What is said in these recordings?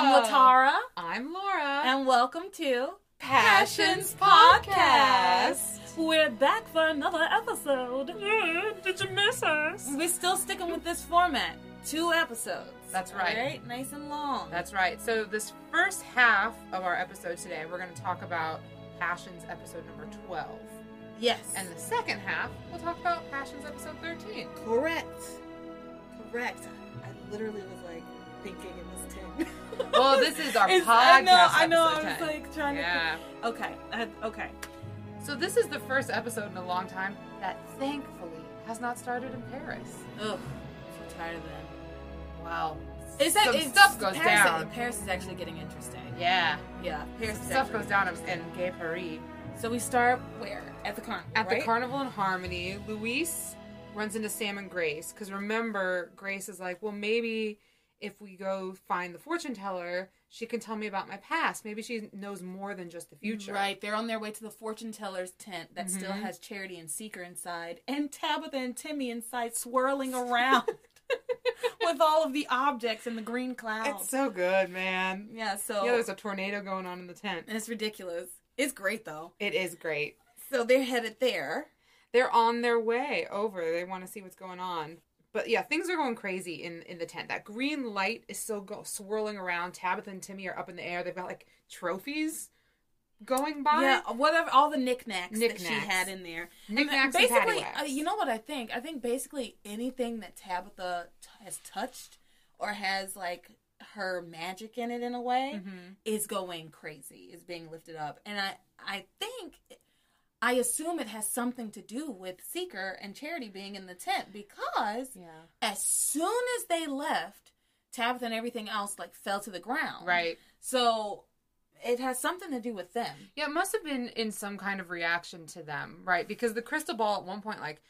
I'm Latara, I'm Laura. and welcome to Passions Podcast. We're back for another episode. Mm, did you miss us? We're still sticking with this format. Two episodes. That's right. Right, nice and long. That's right. So this first half of our episode today, we're going to talk about Passions episode number 12. yes. And the second half, we'll talk about Passions episode 13. correct. Correct. I literally was like thinking it was. Well, this is our It's- podcast I know. I know. I was 10. like trying Yeah. to. Think. Okay. Uh, okay. So this is the first episode in a long time that thankfully has not started in Paris. Ugh. So tired of them. Wow. Is that Some it's- stuff goes Paris, down. Paris is actually getting interesting. Yeah. Yeah. Paris is Stuff goes down in Gay Paris. So we start where at the carnival. At right? the Carnival in Harmony, Luis runs into Sam and Grace because remember, Grace is like, well, maybe if we go find the fortune teller, she can tell me about my past. Maybe she knows more than just the future. Right, they're on their way to the fortune teller's tent that still Mhm. has Charity and Seeker inside, and Tabitha and Timmy inside swirling around with all of the objects in the green clouds. It's so good, man. yeah, so Yeah, there's a tornado going on in the tent. it's ridiculous. It's great though. It is great. So they're headed there. They're on their way over. They want to see what's going on. But yeah, things are going crazy in in the tent. That green light is still go, swirling around. Tabitha and Timmy are up in the air. They've got like trophies going by. Yeah, whatever, all the knickknacks, that she had in there. Knickknacks and basically, uh, you know what I think? I think basically anything that Tabitha t- has touched or has like her magic in it in a way Mhm. is going crazy, is being lifted up, and I I think. I assume it has something to do with Seeker and Charity being in the tent because Yeah. as soon as they left, Tabitha and everything else like fell to the ground. Right. So it has something to do with them. Yeah, it must have been in some kind of reaction to them, right? Because the crystal ball at one point like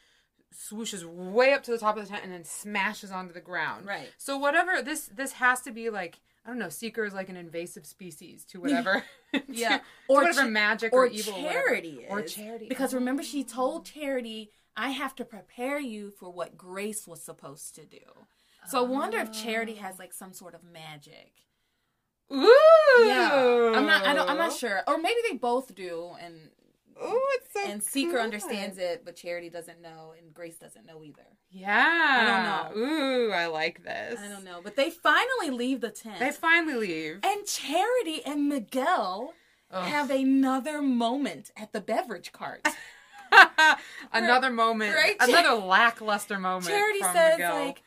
swooshes way up to the top of the tent and then smashes onto the ground. Right. So whatever this this has to be like I don't know, seeker is like an invasive species to whatever. Yeah. to Or whatever cha- magic or, or evil or charity is. Or charity. Because oh. remember, she told Charity, I have to prepare you for what Grace was supposed to do. So I wonder if Charity has like some sort of magic. Ooh. Yeah. I'm not I don't I'm not sure. Or maybe they both do and Ooh, it's so and Seeker good. understands it, but Charity doesn't know and Grace doesn't know either. Yeah. I don't know. Ooh, I like this. I don't know. But they finally leave the tent. They finally leave. and Charity and Miguel Ugh. have another moment at the beverage cart. another moment, Right? another lackluster moment. Charity says Miguel. like,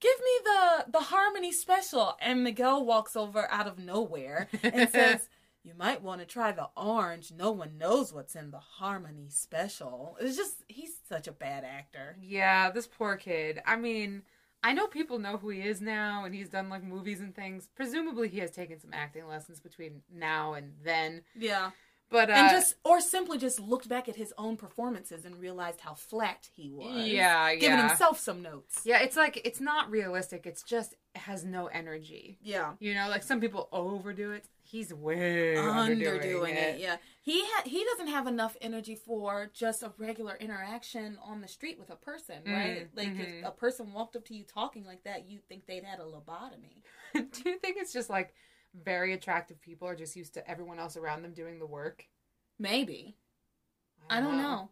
"Give me the the harmony special," and Miguel walks over out of nowhere and says, "You might want to try the orange. No one knows what's in the harmony special." It's just he's such a bad actor. Yeah, this poor kid. I mean, I know people know who he is now, and he's done like movies and things. Presumably, he has taken some acting lessons between now and then. Yeah, But uh, and just or simply just looked back at his own performances and realized how flat he was. yeah, yeah. giving yeah, himself some notes. yeah. It's like it's not realistic. It's just it has no energy. Yeah. You know, like some people overdo it. He's way underdoing, underdoing it. Yeah, he ha- he doesn't have enough energy for just a regular interaction on the street with a person, right? Mm, like mhm. if a person walked up to you talking like that, you'd think they'd had a lobotomy. Do you think it's just like very attractive people are just used to everyone else around them doing the work? Maybe I don't know.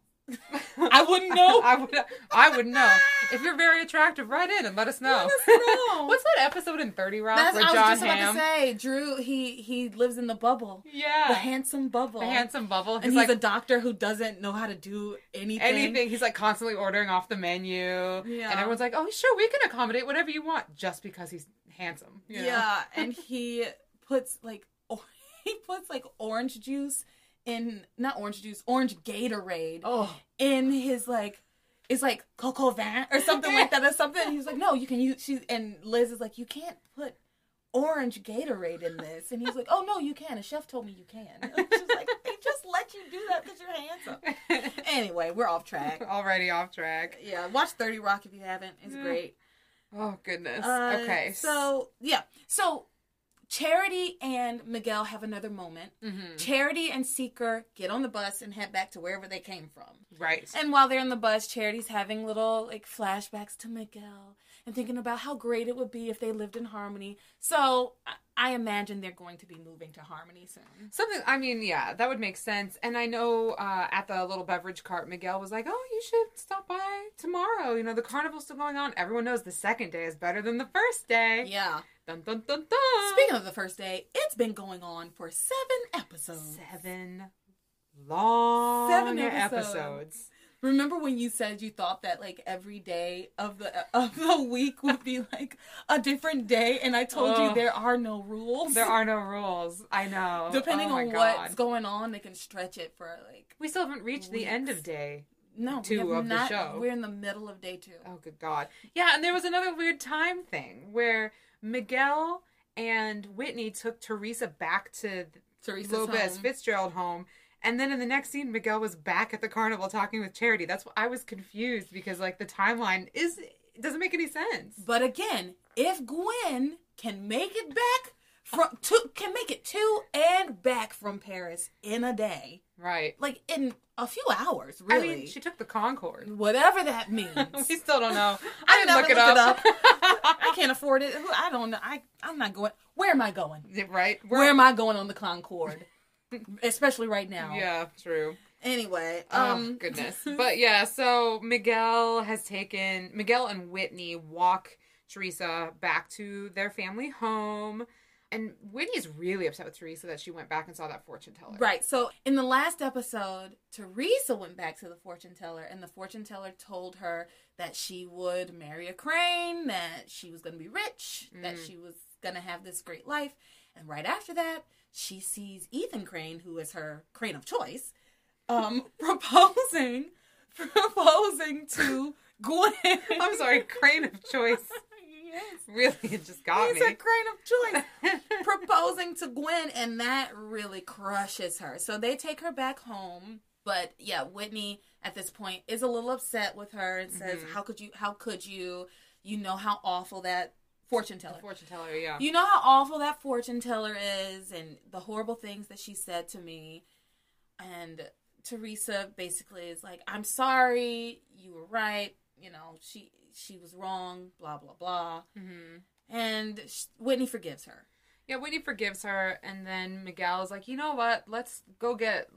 I wouldn't know. I would. I would know. If you're very attractive, write in and let us know. Let us know. What's that episode in Thirty Rock That's where I was John just about to say. Drew, he he lives in the bubble, Yeah, the handsome bubble, the handsome bubble. and He's, he's like a doctor who doesn't know how to do anything. anything. He's like constantly ordering off the menu, Yeah. and everyone's like, "Oh, sure, we can accommodate whatever you want, just because he's handsome." you know? Yeah, and he puts like or- he puts like orange juice in not orange juice, orange Gatorade Oh, in his like it's like coq au vin or something like that or something. He's like, no, you can use. She and Liz is like, you can't put orange Gatorade in this, and he's like, oh no, you can. A chef told me you can. She's like, they just let you do that because you're handsome. Anyway, we're off track. already off track. Yeah, watch Thirty Rock if you haven't. It's Yeah. great. Oh goodness. Uh, okay. So yeah, so Charity and Miguel have another moment. Mhm. Charity and Seeker get on the bus and head back to wherever they came from. right. And while they're on the bus, Charity's having little like flashbacks to Miguel and thinking about how great it would be if they lived in harmony. So I, I imagine they're going to be moving to harmony soon. Something, I mean, yeah, that would make sense. And I know uh, at the little beverage cart, Miguel was like, oh, you should stop by tomorrow. You know, the carnival's still going on. Everyone knows the second day is better than the first day. Yeah. Dun, dun, dun, dun. Speaking of the first day, it's been going on for seven episodes. seven long Seven episodes. episodes. Remember when you said you thought that like every day of the of the week would be like a different day, and I told you there are no rules. There are no rules. I know. Depending Oh on God. what's going on, they can stretch it for like We still haven't reached the end of day. no Two of the not, show. We're in the middle of day two. Oh, good God. Yeah, and there was another weird time thing where Miguel and Whitney took Teresa back to Teresa's Lopez home. Fitzgerald home. And then in the next scene, Miguel was back at the carnival talking with Charity. That's why I was confused because like the timeline is it doesn't make any sense. But again, if Gwen can make it back from to can make it to and back from Paris in a day, Right. like in a few hours, really. I mean, she took the Concorde. Whatever that means. we still don't know. I I didn't look it looked it up. I can't afford it. I don't know. I I'm not going. Where am I going? right? Where am I going on the Concorde? Especially right now. Yeah, true. Anyway, Oh um, goodness. But yeah, so Miguel has taken Miguel and Whitney walk Teresa back to their family home. And Whitney's really upset with Teresa that she went back and saw that fortune teller. Right. So in the last episode, Teresa went back to the fortune teller, and the fortune teller told her that she would marry a crane, that she was going to be rich, that Mm. she was going to have this great life. And right after that, she sees Ethan Crane, who is her crane of choice, um, proposing, proposing to Gwen. I'm sorry, crane of choice. Really, it just got He's me. a grain of choice. proposing to Gwen, and that really crushes her. So they take her back home. But yeah, Whitney at this point is a little upset with her and says, Mhm. "How could you? How could you? You know how awful that fortune teller. fortune teller, yeah. You know how awful that fortune teller is, and the horrible things that she said to me." And Teresa basically is like, "I'm sorry. You were right. You know, she she was wrong. Blah blah blah." hmm And sh- Whitney forgives her. Yeah, Whitney forgives her, and then Miguel is like, you know what? Let's go get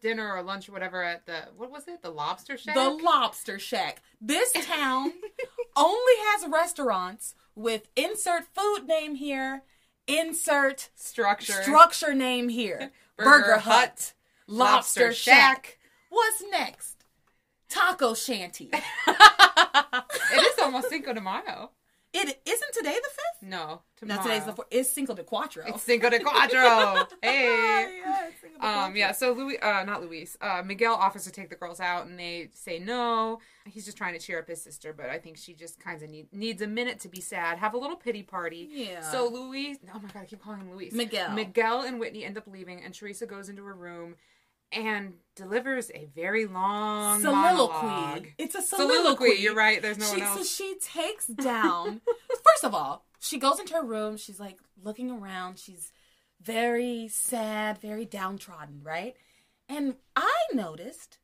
dinner or lunch or whatever at the what was it? The Lobster Shack. The Lobster Shack. This town only has restaurants with insert food name here, insert structure. structure name here. Burger Hut, Lobster, Lobster Shack. Shack. What's next? Taco Shanty. it is almost Cinco de Mayo. It isn't today the fifth. No, No, tomorrow. today's the fourth. It's Cinco de Cuatro. It's Cinco de Cuatro. hey. yeah, de Um, yeah, so Louis, uh, not Luis, uh, Miguel offers to take the girls out, and they say no. He's just trying to cheer up his sister, but I think she just kind of need, needs a minute to be sad, have a little pity party. Yeah. So Louis, oh my god, I keep calling him Luis. Miguel. Miguel and Whitney end up leaving, and Teresa goes into her room and delivers a very long soliloquy. monologue. It's a Soliloquy. soliloquy. You're right. There's no she, one So she takes down. first of all, she goes into her room. She's like looking around. She's very sad, very downtrodden, right? And I noticed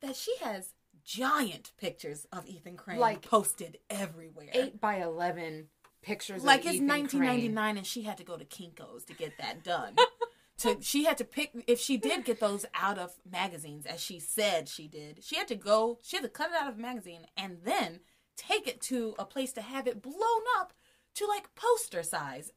that she has giant pictures of Ethan Crane Like posted everywhere. Eight by eleven pictures. like of it's Ethan 1999, and she had to go to Kinkos to get that done. to she had to pick if she did get those out of magazines, as she said she did. She had to go. She had to cut it out of a magazine and then take it to a place to have it blown up to like poster size.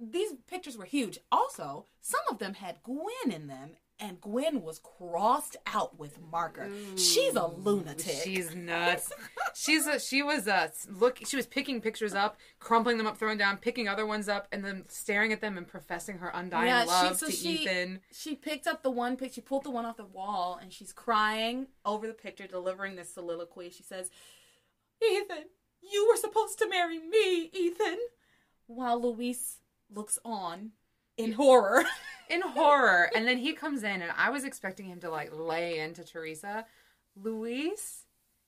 These pictures were huge. Also, some of them had Gwen in them, and Gwen was crossed out with marker. She's a lunatic. She's nuts. She's a, she was uh, a look. She was picking pictures up, crumpling them up, throwing down, picking other ones up, and then staring at them and professing her undying Yeah, she- love so to she- Ethan. She picked up the one pic. She pulled the one off the wall, and she's crying over the picture, delivering this soliloquy. She says, "Ethan, you were supposed to marry me, Ethan." While Luis looks on in horror. in horror. And then he comes in, and I was expecting him to like lay into Teresa. Luis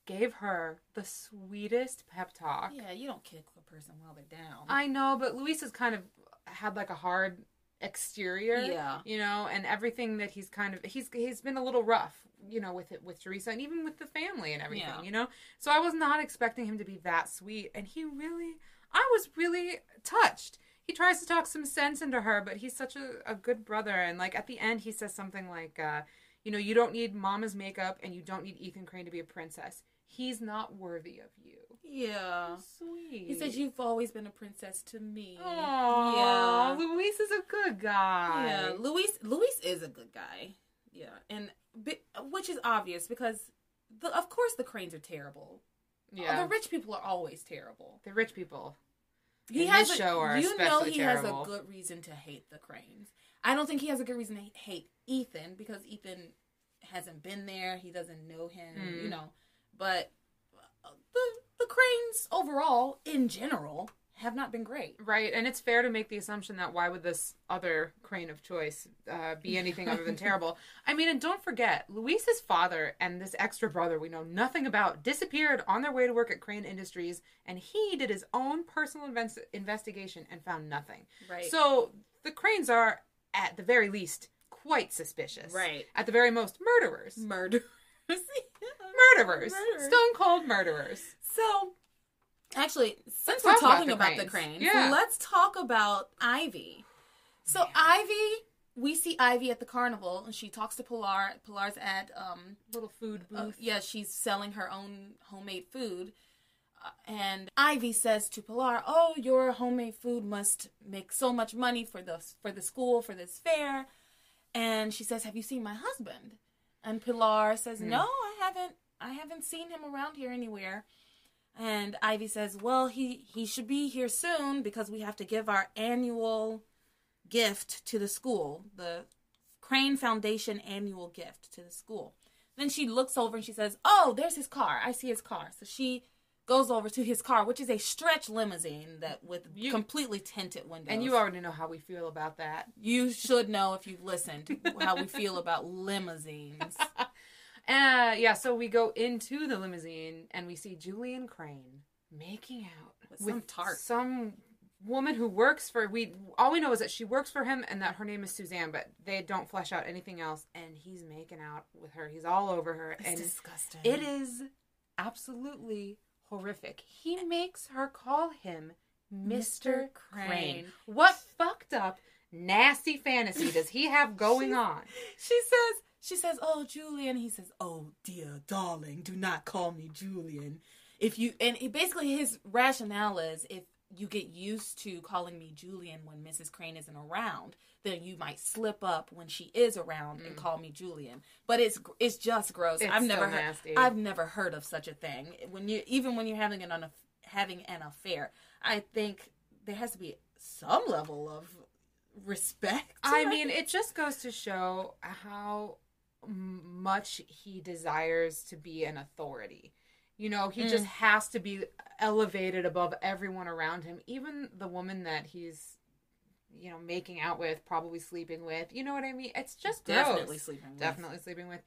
gave her the sweetest pep talk. yeah, you don't kick a person while they're down. I know, but Luis has kind of had like a hard exterior. Yeah. You know, and everything that he's kind of he's he's been a little rough, you know, with it with Teresa and even with the family and everything, Yeah. you know? So I was not expecting him to be that sweet and he really I was really touched. He tries to talk some sense into her, but he's such a, a good brother and like at the end he says something like uh you know, you don't need mama's makeup and you don't need Ethan Crane to be a princess. He's not worthy of you. Yeah. Sweet. He says you've always been a princess to me. Aww, Yeah. Luis is a good guy. Yeah, Luis Luis is a good guy. Yeah, and which is obvious because the of course the Cranes are terrible. Yeah. The rich people are always terrible. The rich people. He has a, show are you know he terrible. has a good reason to hate the Cranes. I don't think he has a good reason to hate Ethan because Ethan hasn't been there. He doesn't know him, Mm. you know. But uh, the the Cranes overall, in general, have not been great. Right, and it's fair to make the assumption that why would this other crane of choice uh, be anything other than terrible? I mean, and don't forget, Luis's father and this extra brother we know nothing about disappeared on their way to work at Crane Industries, and he did his own personal invest- investigation and found nothing. Right. So the Cranes are, at the very least, quite suspicious. Right. At the very most, murderers. Murder. Murderers. Murderers. Stone cold murderers. So, actually, since Let's we're talk about talking the about, the cranes. Yeah. let's talk about Ivy. So, Ivy, we see Ivy at the carnival, and she talks to Pilar. Pilar's at, um, Little food booth. uh, yeah, she's selling her own homemade food. Uh, and Ivy says to Pilar, "Oh, your homemade food must make so much money for the for the school for this fair." And she says, "Have you seen my husband?" And Pilar says, "No, I haven't. I haven't seen him around here anywhere." And Ivy says, "Well, he he should be here soon because we have to give our annual gift to the school, the Crane Foundation annual gift to the school." Then she looks over and she says, "Oh, there's his car. I see his car." So she goes over to his car, which is a stretch limousine that with You- completely tinted windows. and you already know how we feel about that. you should know if you've listened how we feel about limousines. Uh, yeah, so we go into the limousine and we see Julian Crane making out With some tart. some woman who works for we. All we know is that she works for him and that her name is Suzanne, but they don't flesh out anything else. And he's making out with her. He's all over her, It's and disgusting. it is absolutely horrific. He makes her call him Mr. Mr. Crane. Crane. What fucked up, nasty fantasy does he have going She's- on? She says, she says, "Oh, Julian." He says, "Oh, dear darling, do not call me Julian." If you and it, basically his rationale is if you get used to calling me Julian when Mrs. Crane isn't around, then you might slip up when she is around and call me Julian. But it's it's just gross. Mm. It's I've so never heard, nasty. I've never heard of such a thing. When you even when you're having an having an affair, I think there has to be some level of respect. I mean, it just goes to show how much he desires to be an authority. You know, he just has to be elevated above everyone around him, even the woman that he's, you know, making out with, probably sleeping with. You know what I mean? It's just gross. definitely sleeping with. definitely sleeping with.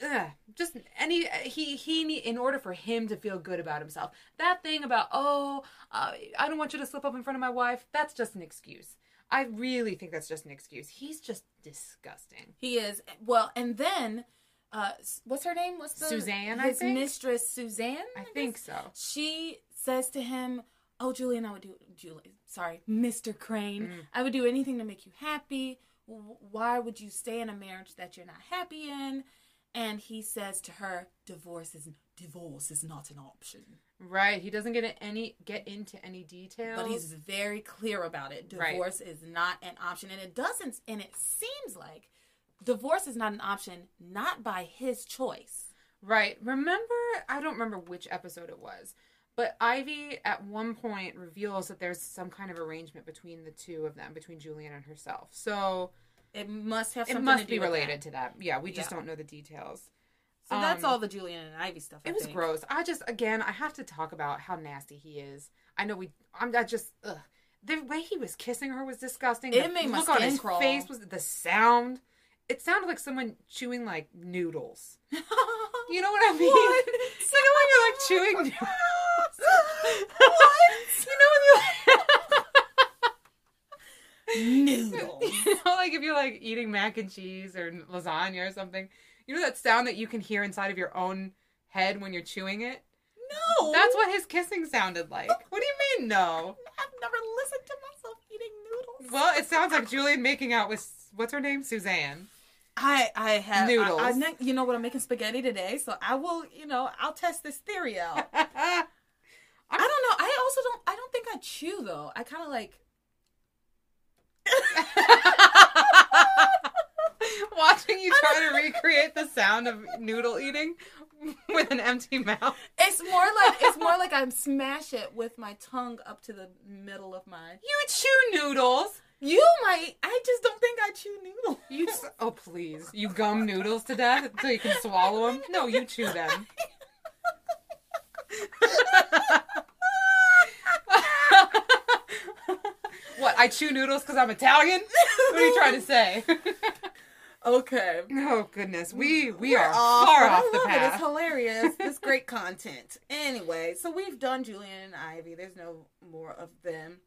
Ugh, just any he he need in order for him to feel good about himself. That thing about oh uh, I don't want you to slip up in front of my wife. That's just an excuse. I really think that's just an excuse. He's just disgusting. He is well, and then uh, what's her name? What's the Suzanne, I His think? mistress, Suzanne. I guess? think so. She says to him, "Oh, Julian, I would do Julian. Sorry, Mister Crane. Mm. I would do anything to make you happy. Why would you stay in a marriage that you're not happy in?" And he says to her, "Divorce is divorce is not an option." Right. He doesn't get any get into any details. But he's very clear about it. Right. Divorce is not an option, and it doesn't. And it seems like divorce is not an option, not by his choice. Right. Remember, I don't remember which episode it was, but Ivy at one point reveals that there's some kind of arrangement between the two of them, between Julian and herself. So It must have. it must to be do with related that. to that. Yeah, we just Yeah. don't know the details. So that's Um, all the Julian and Ivy stuff. I It was think. gross. I just, again, I have to talk about how nasty he is. I know we, I'm I just, ugh. The way he was kissing her was disgusting. It the made my look on his crawl. face was the sound. It sounded like someone chewing like noodles. You know what I mean? What? You know when you're like chewing noodles. what? you know when you noodles. you know, like if you're like eating mac and cheese or lasagna or something, you know that sound that you can hear inside of your own head when you're chewing it? No, That's what his kissing sounded like. What do you mean, no? I've never listened to myself eating noodles. Well, it sounds like Julian making out with what's her name, Suzanne. I I have Noodles. I, I, ne- you know what? I'm making spaghetti today, so I will. You know, I'll test this theory out. I don't know. I also don't. I don't think I chew though. I kind of like. Watching you try to recreate the sound of noodle eating with an empty mouth. It's more like it's more like I smash it with my tongue up to the middle of my. You chew noodles. You might. I just don't think I chew noodles. You s- oh please, you gum noodles to death so you can swallow them. No, you chew them. what? I chew noodles because I'm Italian? What are you trying to say? Okay. oh goodness, we we We're are off, far off I the love It. It's hilarious. This great content. Anyway, so we've done Julian and Ivy. There's no more of them.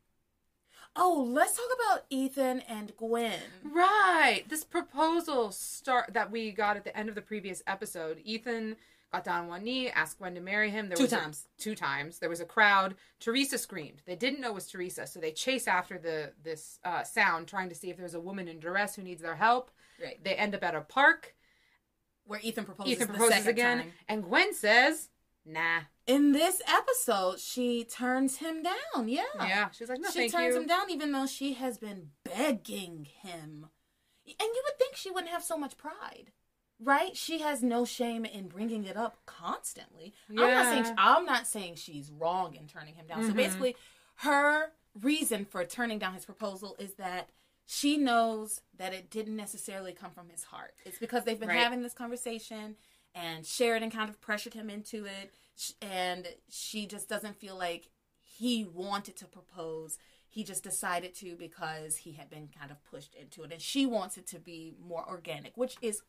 Oh, let's talk about Ethan and Gwen. Right. This proposal start that we got at the end of the previous episode. Ethan got down on one knee, asked Gwen to marry him. There Two was a- times. two times. There was a crowd. Teresa screamed. They didn't know it was Teresa, so they chase after the this uh, sound, trying to see if there's a woman in duress who needs their help. Right. They end up at a park. Where Ethan proposes Ethan proposes again, time. and Gwen says, "Nah." In this episode, she turns him down. Yeah. Yeah, she's like, "No, she turns you." him down even though she has been begging him. And you would think she wouldn't have so much pride. Right? She has no shame in bringing it up constantly. yeah. I'm not saying. I'm not saying she's wrong in turning him down. So Mhm. basically her reason for turning down his proposal is that she knows that it didn't necessarily come from his heart. It's because they've been Right. having this conversation and Sheridan kind of pressured him into it and she just doesn't feel like he wanted to propose. He just decided to because he had been kind of pushed into it and she wants it to be more organic, which is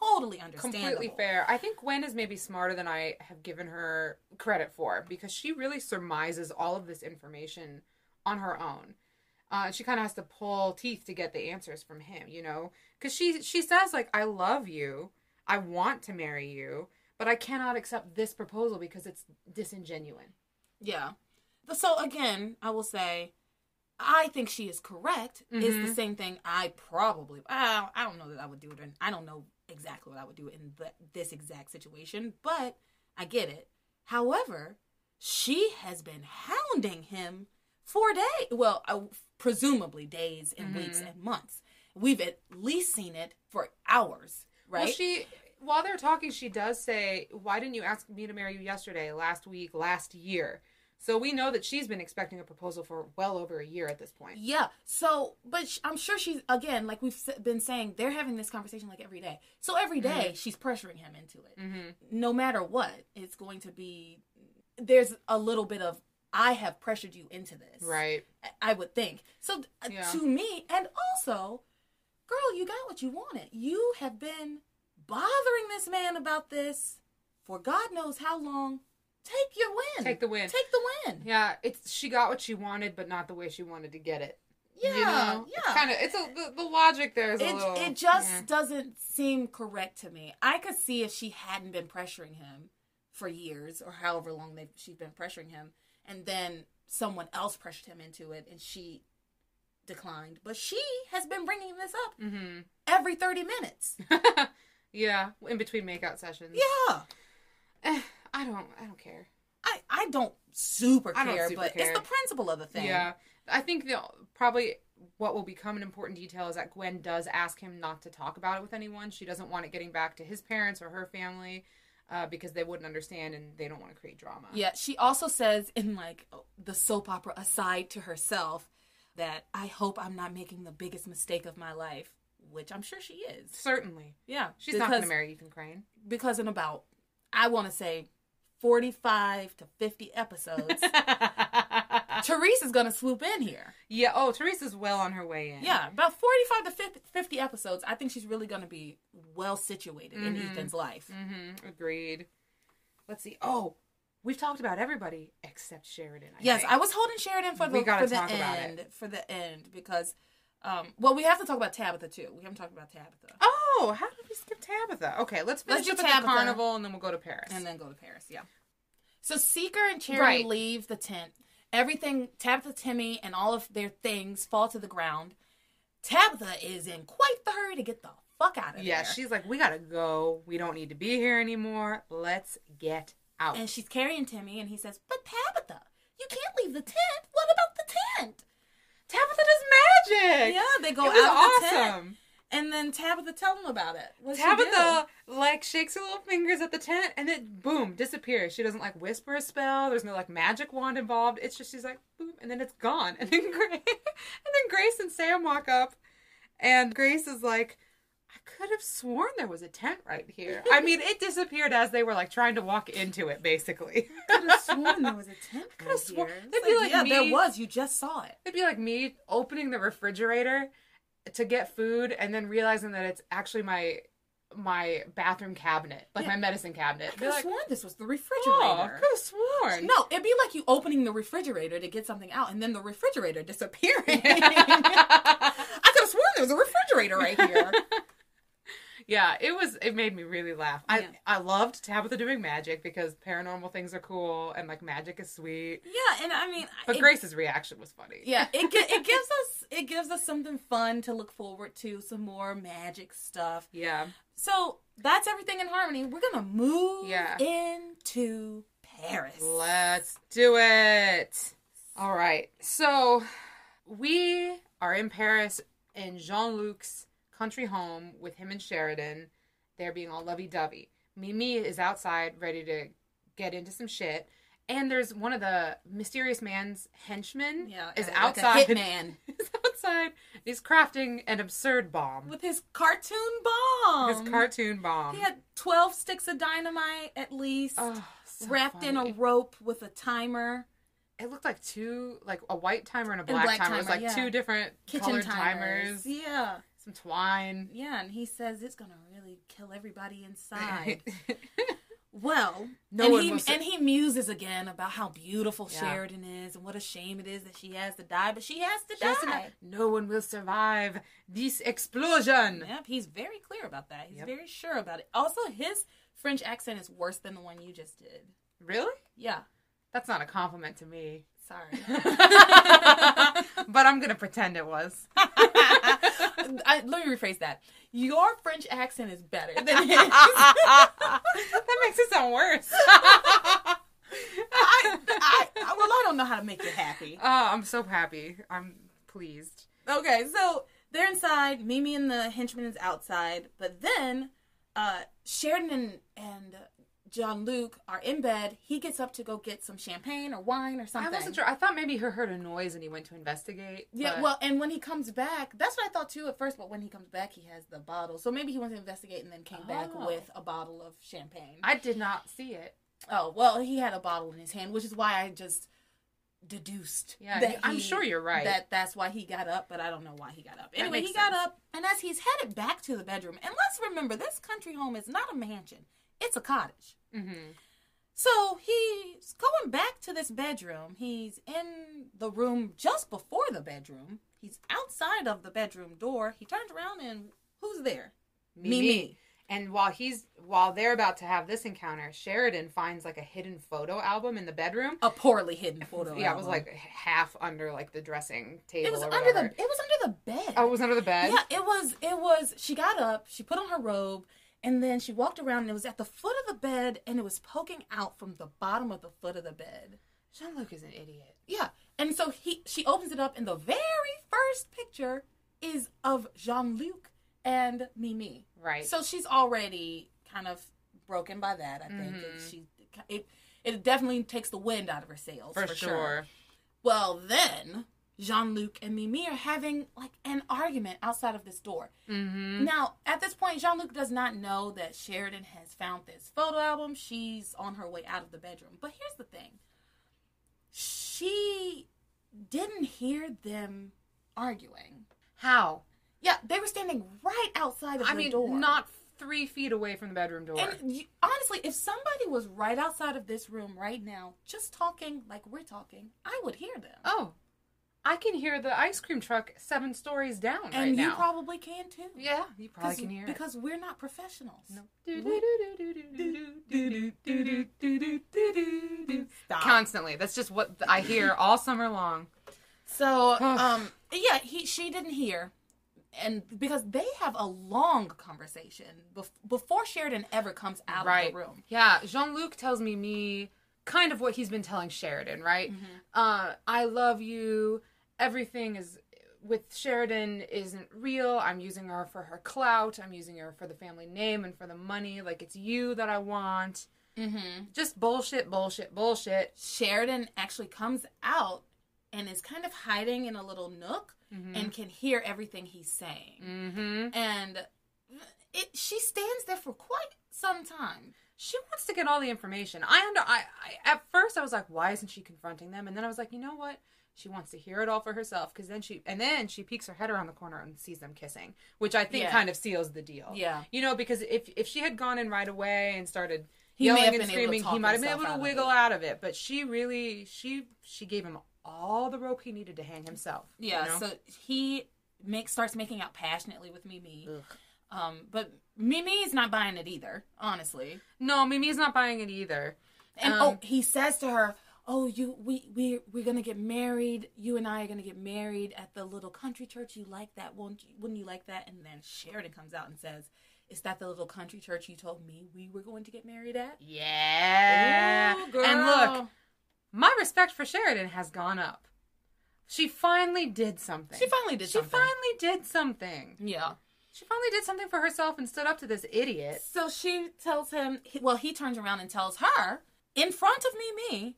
totally understandable. completely fair. I think Gwen is maybe smarter than I have given her credit for because she really surmises all of this information on her own. Uh, she kind of has to pull teeth to get the answers from him, you know, because she she says like, "I love you, I want to marry you, but I cannot accept this proposal because it's disingenuine." Yeah. So again, I will say, I think she is correct. Is the same thing I probably. I, I don't know that I would do it, and I don't know exactly what I would do in the, this exact situation, but I get it. However, she has been hounding him for days. Well, uh, presumably days and weeks Mhm. and months. We've at least seen it for hours, right? Well, she while they're talking, she does say, "Why didn't you ask me to marry you yesterday, last week, last year?" So we know that she's been expecting a proposal for well over a year at this point. Yeah. So, but sh- I'm sure she's again, like we've been saying, they're having this conversation like every day. So every day she's pressuring him into it. Mm-hmm. No matter what, it's going to be. There's a little bit of I have pressured you into this, Right. I- I would think. So uh, Yeah. to me, and also, girl, you got what you wanted. You have been bothering this man about this for God knows how long. Take your win. Take the win. Take the win. Yeah, it's she got what she wanted, but not the way she wanted to get it. Yeah. you know? yeah. Kind of it's a the, the logic there is a it, little. it just yeah. doesn't seem correct to me. I could see if she hadn't been pressuring him for years or however long they she's been pressuring him, and then someone else pressured him into it, and she declined. But she has been bringing this up Mm-hmm. every thirty minutes. yeah, in between makeout sessions. Yeah, I don't. I don't care. I I don't super I don't care, super but care. it's the principle of the thing. Yeah, I think the probably what will become an important detail is that Gwen does ask him not to talk about it with anyone. She doesn't want it getting back to his parents or her family uh, because they wouldn't understand and they don't want to create drama. Yeah, she also says in like the soap opera aside to herself that I hope I'm not making the biggest mistake of my life, which I'm sure she is. Certainly, Yeah, she's not going to marry Ethan Crane. because in about I want to say 45 to 50 episodes, Teresa's going to swoop in here. yeah. Oh, Teresa's well on her way in. Yeah, about 45 to 50, 50 episodes. I think she's really going to be well situated in Mhm. Ethan's life. Mm-hmm. Agreed. Let's see. Oh, we've talked about everybody except Sheridan. I Yes, think. I was holding Sheridan for the We for the talk about end for the end because Um, well, we have to talk about Tabitha too. We haven't talked about Tabitha, Oh, Oh, how did we skip Tabitha? Okay, let's finish Let's up at the carnival and then we'll go to Paris. and then go to Paris. Yeah. So Seeker and Cherry Right. leave the tent. Everything, Tabitha, Timmy, and all of their things fall to the ground. Tabitha is in quite the hurry to get the fuck out of yeah, there. Yeah, she's like, we gotta go. We don't need to be here anymore. Let's get out. and she's carrying Timmy, and he says, "But Tabitha, you can't leave the tent. What about the tent?" Tabitha does magic. Yeah, they go out was of the tent, and then Tabitha tell them about it. What'd Tabitha like shakes her little fingers at the tent and then boom disappears. She doesn't like whisper a spell. There's no like magic wand involved. It's just she's like boom and then it's gone. And then Grace and then Grace and Sam walk up, and Grace is like, I could have sworn there was a tent right here. I mean, it disappeared as they were like trying to walk into it, basically. I could have sworn there was a tent. could have right sworn- here. It's be like yeah, me- there was. You just saw it. It'd be like me opening the refrigerator to get food and then realizing that it's actually my my bathroom cabinet, like Yeah. my medicine cabinet. I could have like, sworn this was the refrigerator. oh, refrigerator. could have sworn. No, it'd be like you opening the refrigerator to get something out, and then the refrigerator disappearing. I could have sworn there was a refrigerator right here. yeah, it was. It made me really laugh. I Yeah. I loved Tabitha doing magic because paranormal things are cool and like magic is sweet. Yeah, and I mean, But it- Grace's reaction was funny. yeah, it it gives us it gives us something fun to look forward to, some more magic stuff. yeah. So that's everything in harmony. We're gonna move Yeah. into Paris. Let's do it. All right. So we are in Paris in Jean Luc's country home with him and Sheridan. They're being all lovey dovey. Mimi is outside ready to get into some shit. And there's one of the mysterious man's henchmen Yeah, is outside. like a hitman is outside. He's crafting an absurd bomb. with his cartoon bomb. His cartoon bomb. He had twelve sticks of dynamite at least. Oh, so wrapped in a rope with a timer. It looked like two, like a white timer and a black, black timer. It was like yeah. two different Kitchen timers. timers. Yeah. Some twine. Yeah, and he says it's gonna really kill everybody inside. well, No and one he and he muses again about how beautiful Yeah. Sheridan is and what a shame it is that she has to die, but she has to Just die. no one will survive this explosion. Yep, he's very clear about that. He's Yep. very sure about it. Also, his French accent is worse than the one you just did. Really? Yeah, That's not a compliment to me. Sorry. but I'm gonna pretend it was. I, let me rephrase that. Your French accent is better than his. that makes it sound worse. I, I, I, well, I don't know how to make you happy. oh, I'm so happy. I'm pleased. Okay, so they're inside. Mimi and the henchman is outside. But then uh, Sheridan and, and Jean Luc are in bed. He gets up to go get some champagne or wine or something. I wasn't sure. I thought maybe he heard a noise and he went to investigate. Yeah, but- well, and when he comes back, that's what I thought too at first. But when he comes back, he has the bottle. So maybe he went to investigate and then came back Oh. with a bottle of champagne. I did not see it. oh, well, he had a bottle in his hand, which is why I just deduced. Yeah, that I'm he- sure you're right. That that's why he got up, but I don't know why he got up. Anyway, he got up, and as he's headed back to the bedroom, and let's remember, this country home is not a mansion; it's a cottage. Mm-hmm. So he's going back to this bedroom. He's in the room just before the bedroom. He's outside of the bedroom door. He turns around and who's there? Mimi. And while he's while they're about to have this encounter, Sheridan finds like a hidden photo album in the bedroom. A poorly hidden photo. yeah, it was like half under like the dressing table. it was or under the it was under the bed. Oh, it was under the bed. Yeah, it was. It was. She got up. She put on her robe, and then she walked around. and It was at the foot of the bed, and it was poking out from the bottom of the foot of the bed. Jean Luc is an idiot. Yeah, and so he she opens it up, and the very first picture is of Jean Luc and Mimi. Right. So she's already kind of broken by that. I think Mhm. She it it definitely takes the wind out of her sails for, for, sure. Well, then Jean Luc and Mimi are having like an argument outside of this door. Mm-hmm. Now, at this point, Jean Luc does not know that Sheridan has found this photo album. She's on her way out of the bedroom. But here's the thing she didn't hear them arguing. How? Yeah, they were standing right outside of I the mean, door. I mean, not three feet away from the bedroom door. And you, honestly, if somebody was right outside of this room right now, just talking like we're talking, I would hear them. oh, I can hear the ice cream truck seven stories down and right you now. probably can too. yeah, you probably can hear it. because we're not professionals. Stop. Constantly. That's just what I hear all summer long. So, um, yeah, he she didn't hear, and because they have a long conversation bef- before Sheridan ever comes out of the room. Yeah, Jean Luc tells Mimi kind of what he's been telling Sheridan, right? Mm-hmm. Uh, I love you. Everything is with Sheridan isn't real. I'm using her for her clout. I'm using her for the family name and for the money. Like it's you that I want. Mm-hmm. Just bullshit, bullshit, bullshit. Sheridan actually comes out and is kind of hiding in a little nook and can hear everything he's saying. Mm-hmm. And it she stands there for quite some time. She wants to get all the information. I under I, I at first I was like, why isn't she confronting them? And then I was like, you know what? She wants to hear it all for herself because then she and then she peeks her head around the corner and sees them kissing, which I think Yeah. kind of seals the deal. Yeah. you know, because if if she had gone in right away and started He yelling and been able to screaming, he might have been able to out wiggle out of it. But she really she she gave him all the rope he needed to hang himself. you Yeah, know? so he makes starts making out passionately with Mimi. Um, but Mimi's not buying it either, honestly. no, Mimi's not buying it either. And Um, oh, he says to her, "Oh, you, we, we, we're gonna get married. You and I are gonna get married at the little country church. You like that? Won't you? Wouldn't you like that?" And then Sheridan comes out and says, "Is that the little country church you told me we were going to get married at?" Yeah. Ooh, And look, my respect for Sheridan has gone up. She finally did something. she finally did She something. finally did something. yeah. She finally did something for herself and stood up to this idiot. So she tells him, well, he turns around and tells her in front of Mimi,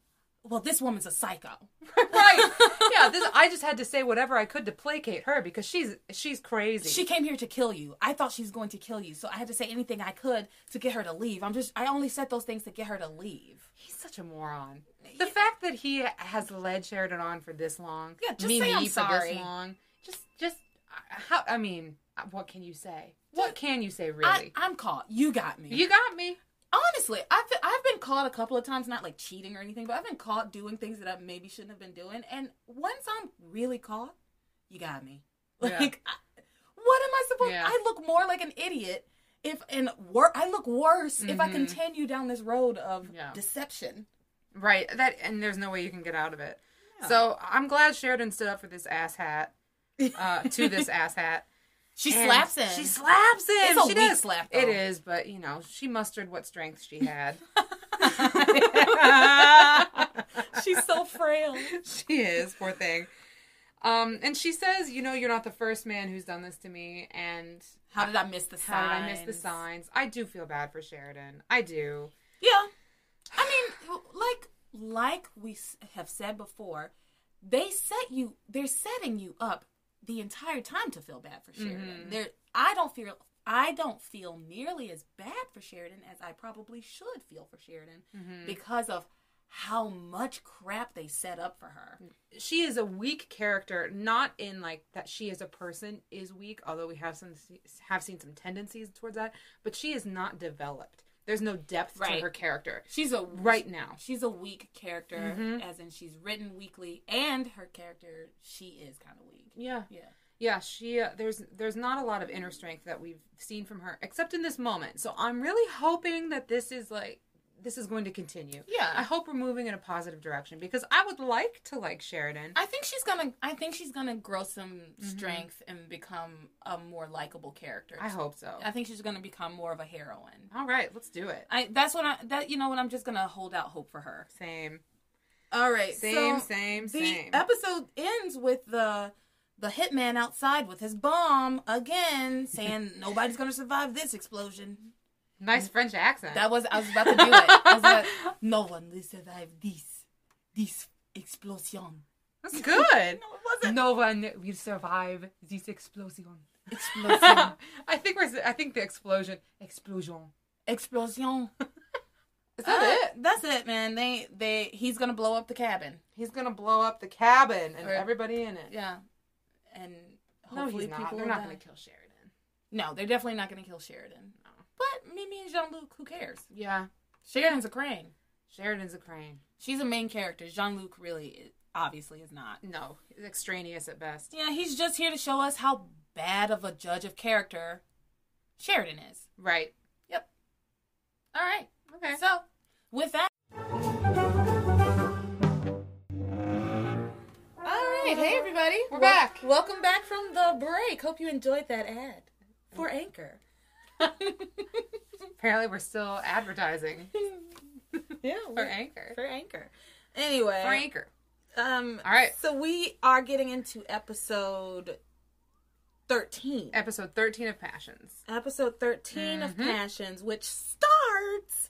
well, this woman's a psycho. right. Yeah, this I just had to say whatever I could to placate her because she's she's crazy. She came here to kill you. I thought she was going to kill you, so I had to say anything I could to get her to leave. I'm just, I only said those things to get her to leave. He's such a moron. The fact that he has led Sheridan on for this long, Yeah, just Mimi say I'm for sorry. this long, just just uh, how I mean, uh, what can you say? What can you say really? I, I'm caught. You got me. you got me. Honestly, I've been, I've been caught a couple of times, not like cheating or anything, but I've been caught doing things that I maybe shouldn't have been doing. And once I'm really caught, you got me. Yeah. Like, I, what am I supposed? Yeah. I look more like an idiot if and wor- I look worse if I Mhm. continue down this road of Yeah. deception. Right. That and there's no way you can get out of it. So I'm glad Sheridan stood up for this ass hat. Uh, to this ass hat. She And slaps him. She slaps him. It's a she weak does. slap, though. It is, but you know, she mustered what strength she had. She's so frail. she is, poor thing. Um, and she says, you know, you're not the first man who's done this to me, and How did I miss the how signs? did I miss the signs? I do feel bad for Sheridan. I do. Yeah. I mean, like like we have said before, they set you. They're setting you up the entire time to feel bad for mm-hmm. Sheridan. There, I don't feel. I don't feel nearly as bad for Sheridan as I probably should feel for Sheridan mm-hmm. because of how much crap they set up for her. She is a weak character, not in like that she as a person is weak, although we have some have seen some tendencies towards that, but she is not developed. There's no depth Right. to her character She's a right now. She's a weak character, Mhm. as in she's written weakly, and her character she is kind of weak. Yeah. Yeah. Yeah, she uh, there's there's not a lot of inner strength that we've seen from her except in this moment. So I'm really hoping that this is like this is going to continue. Yeah. I hope we're moving in a positive direction because I would like to like Sheridan. I think she's gonna. I think she's gonna grow some mm-hmm. strength and become a more likable character. I hope so. I think she's gonna become more of a heroine. All right, let's do it. I. That's what I. That you know what I'm just gonna hold out hope for her. Same. All right. Same, so same, the same. episode ends with the the hitman outside with his bomb again, saying nobody's gonna survive this explosion. Nice French accent. That was. I was about to do it. I was like, no one will survive this. This explosion. That's good. No, it wasn't. no one will survive this explosion. Explosion. I think we're I think the explosion explosion. Explosion. Is that Uh, it? That's it, man. They they he's gonna blow up the cabin. He's gonna blow up the cabin and Or- everybody in it. Yeah, and No, hopefully he's not. people They're not die. gonna kill Sheridan. No, they're definitely not gonna kill Sheridan. But Mimi and Jean Luc, who cares? Yeah. Sheridan's a crane. Sheridan's a crane. She's a main character. Jean Luc really, is, obviously is not. No, he's extraneous at best. Yeah, he's just here to show us how bad of a judge of character Sheridan is. Right. Yep. All right. Okay. So, with that. All right. Hey, everybody. We're back. Welcome back from the break. Hope you enjoyed that ad for Anchor. Apparently, we're still advertising yeah. for Anchor. For Anchor. Anyway. For Anchor. Um, All right. So we are getting into episode 13. Episode 13 of Passions. Episode 13 of Mhm. Passions, which starts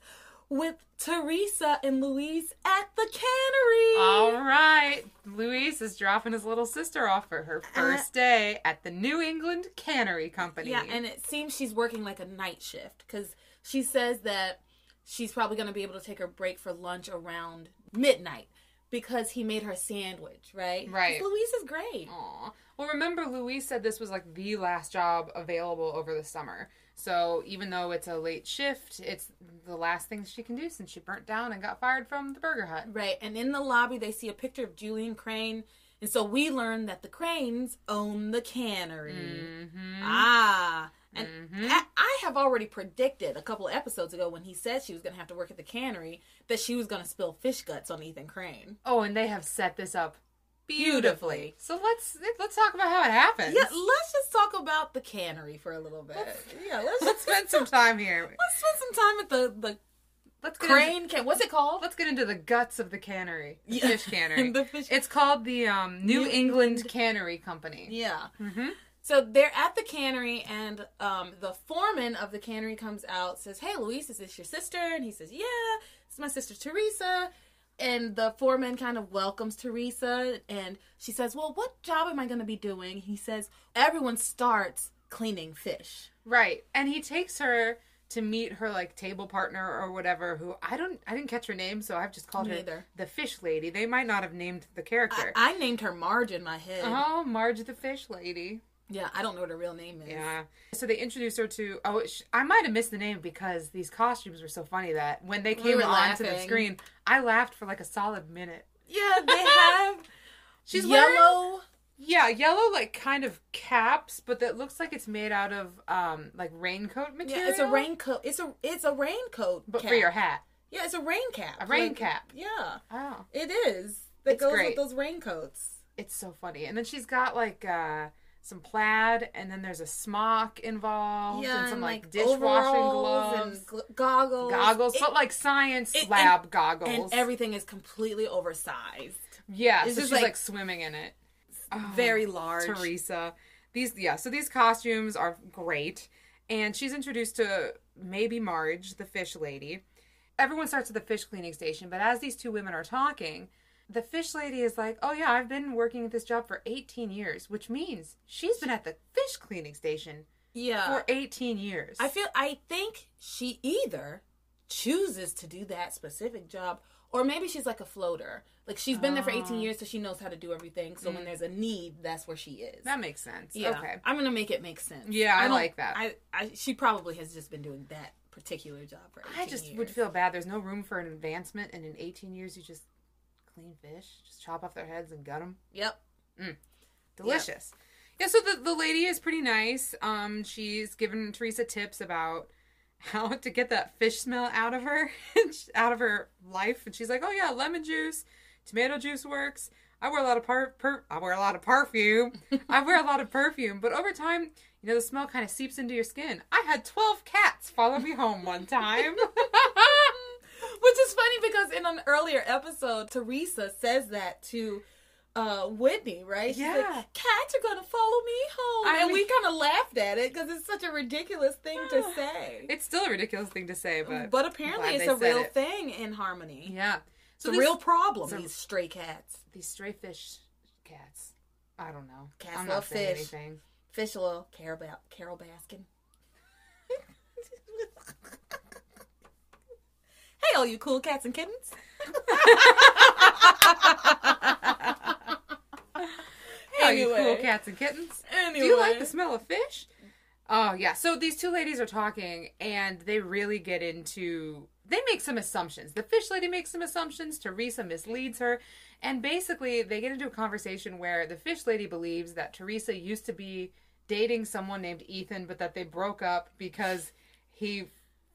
with Teresa and Luis at the cannery. All right. Luis is dropping his little sister off for her uh, first day at the New England Cannery Company. Yeah, and it seems she's working like a night shift because she says that she's probably going to be able to take her break for lunch around midnight because he made her sandwich, right? Right. Luis is great. Aw. Well, remember, Luis said this was like the last job available over the summer. So even though it's a late shift, it's the last thing she can do since she burnt down and got fired from the Burger Hut. Right, and in the lobby they see a picture of Julian Crane, and so we learn that the Cranes own the cannery. Mm-hmm. Ah, and Mhm. I, have already predicted a couple of episodes ago when he said she was going to have to work at the cannery that she was going to spill fish guts on Ethan Crane. Oh, and they have set this up beautifully. So let's let's talk about how it happens. Yeah, let's just talk about the cannery for a little bit. yeah, let's let's spend some time here. let's spend some time at the the Let's get into, crane can. What's it called? let's get into the guts of the cannery, the Yeah. fish cannery. the fish. It's called the um, New, New England, England- Cannery Company. yeah. Mm-hmm. So they're at the cannery, and um, the foreman of the cannery comes out, says, "Hey, Luis, is this your sister?" And he says, "Yeah, it's my sister Teresa." And the foreman kind of welcomes Teresa, and she says, "Well, what job am I going to be doing?" He says, "Everyone starts cleaning fish." Right. And he takes her to meet her like table partner or whatever who I don't I didn't catch her name, so I've just called Me her the fish lady. They might not have named the I, character. I named her Marge in my head. oh, Marge the fish lady. Yeah, I don't know what her real name is. Yeah. So they introduced her to oh sh- I might have missed the name because these costumes were so funny that when they came were onto the screen, I laughed for like a solid minute. Yeah, they have She's wearing- yellow. Yeah, yellow like kind of caps, but that looks like it's made out of um like raincoat material. Yeah, it's a raincoat. It's a it's a raincoat. but cap. for your hat. Yeah, it's a rain cap. A rain Like, cap. Yeah, Oh. it is. That It's goes great. with those raincoats. It's so funny. And then she's got like uh some plaid and then there's a smock involved Yeah, and some like, overalls dishwashing gloves. and gl- goggles, Goggles, It- but like science it- and- lab goggles. and everything is completely oversized, yeah, it's so just she's like, like- swimming in it. Oh, very large. Teresa. These yeah, so these costumes are great. And she's introduced to maybe Marge, the fish lady. Everyone starts at the fish cleaning station, but as these two women are talking, the fish lady is like, "Oh yeah, I've been working at this job for 18 years, which means she's been at the fish cleaning station Yeah, for 18 years." I feel. I think she either chooses to do that specific job, or maybe she's like a floater. Like she's been there for 18 Oh. years, so she knows how to do everything. So when mm. there's a need, that's where she is. that makes sense. Yeah, Okay. I'm gonna make it make sense. Yeah, I don't- like that. I, I, she probably has just been doing that particular job for. 18 I just years. would feel bad. There's no room for an advancement, and in 18 years, you just clean fish, just chop off their heads and gut them. Yep. delicious. Yeah, so the, the lady is pretty nice. Um, she's given Teresa tips about how to get that fish smell out of her, out of her life, and she's like, "Oh yeah, lemon juice, tomato juice works. I wear a lot of par, per- I wear a lot of perfume. I wear a lot of perfume, but over time, you know, the smell kind of seeps into your skin. I had twelve cats follow me home one time. Which is funny because in an earlier episode, Teresa says that to uh, Whitney, right? She's Yeah. like, cats are going to follow me home. I and we kind of laughed at it because it's such a ridiculous thing to say. it's still a ridiculous thing to say, but but apparently it's a real it. thing in Harmony. yeah. It's a real problem, so- these stray cats. these stray fish cats. I don't know. Cats I'm love fish. anything. Fish little Carol, ba- Carole Baskin. Hey, all you cool cats and kittens. hey, all you cool cats and kittens. Anyway. Do you like the smell of fish? Oh yeah. So these two ladies are talking, and they really get into they make some assumptions. The fish lady makes some assumptions. Teresa misleads her. And basically, they get into a conversation where the fish lady believes that Teresa used to be dating someone named Ethan, but that they broke up because he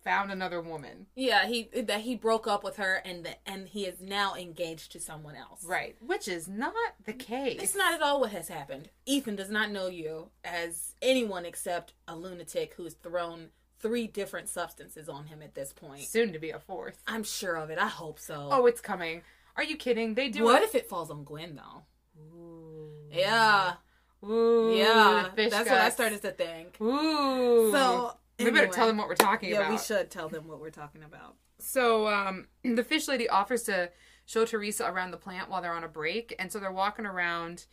found another woman. Yeah, he that he broke up with her and that and he is now engaged to someone else. Right. Which is not the case. It's not at all what has happened. Ethan does not know you as anyone except a lunatic who's thrown three different substances on him at this point. soon to be a fourth. I'm sure of it. I hope so. Oh, it's coming. Are you kidding? They do what it. if it falls on Gwen though? Yeah, Ooh, yeah. the fish That's what I started to think. Ooh. So we better tell them what we're talking Yeah, about. we should tell them what we're talking about. So um, the fish lady offers to show Teresa around the plant while they're on a break, and so they're walking around,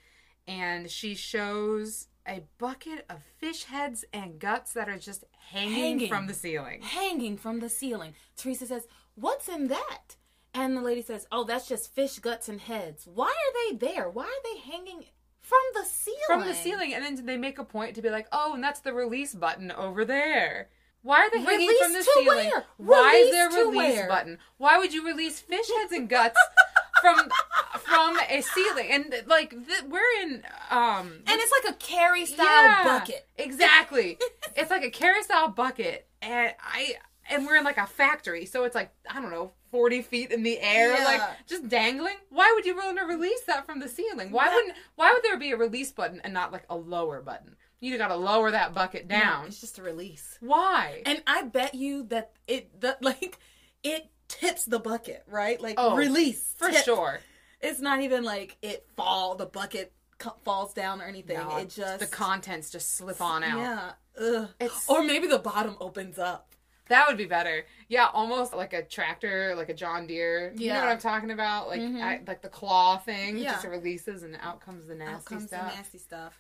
and she shows a bucket of fish heads and guts that are just hanging, Hanging. from the ceiling. Hanging from the ceiling. Teresa says, "What's in that?" And the lady says, "Oh, that's just fish guts and heads. Why are they there? Why are they hanging from the ceiling?" From the ceiling, and then they make a point to be like, "Oh, and that's the release button over there." Why are they hanging Release from the ceiling? where? Why is there a release where? button? Why would you release fish heads and guts from from a ceiling? And like th- we're in um And it's like a carry style Yeah, bucket. Exactly. it's like a carousel bucket, and I and we're in like a factory, so it's like I don't know, forty feet in the air, Yeah. like just dangling. Why would you want to release that from the ceiling? Why That- wouldn't? Why would there be a release button and not like a lower button? You got to lower that bucket No, down. it's just a release. Why? And I bet you that it the, like it tips the bucket, right? Like Oh, release For sure. It's not even like it fall the bucket falls down or anything. No, it just the contents just slip on out. Yeah. Ugh. It's- or maybe the bottom opens up. That would be better. Yeah, almost like a tractor, like a John Deere. Yeah. You know what I'm talking about? Like Mhm. I, like the claw thing. Yeah. Just releases and out comes the nasty Out comes stuff. the nasty stuff.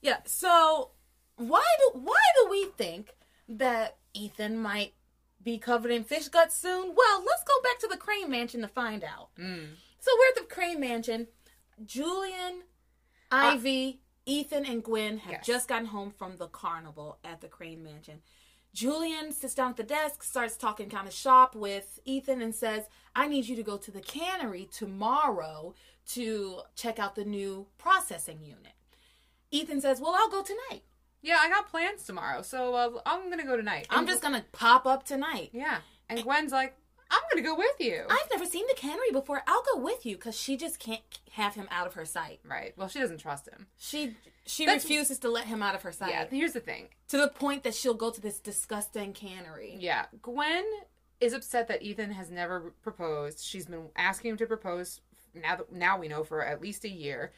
Yeah. So why do why do we think that Ethan might be covered in fish guts soon? Well, let's go back to the Crane Mansion to find out. Mm. So we're at the Crane Mansion. Julian, Ivy, Ethan, and Gwen have Yes. just gotten home from the carnival at the Crane Mansion. Julian sits down at the desk, starts talking kind of shop with Ethan, and says, I need you to go to the cannery tomorrow to check out the new processing unit. Ethan says, Well, I'll go tonight. Yeah, I got plans tomorrow, so uh, I'm gonna go tonight. I'm And- just going to pop up tonight. yeah. And Gwen's like, I'm gonna go with you. I've never seen the cannery before. I'll go with you because she just can't have him out of her sight. right. Well, she doesn't trust him. She she That's- refuses to let him out of her sight. Yeah. Here's the thing. to the point that she'll go to this disgusting cannery. Yeah, Gwen is upset that Ethan has never proposed. She's been asking him to propose now. That, now we know for at least a year,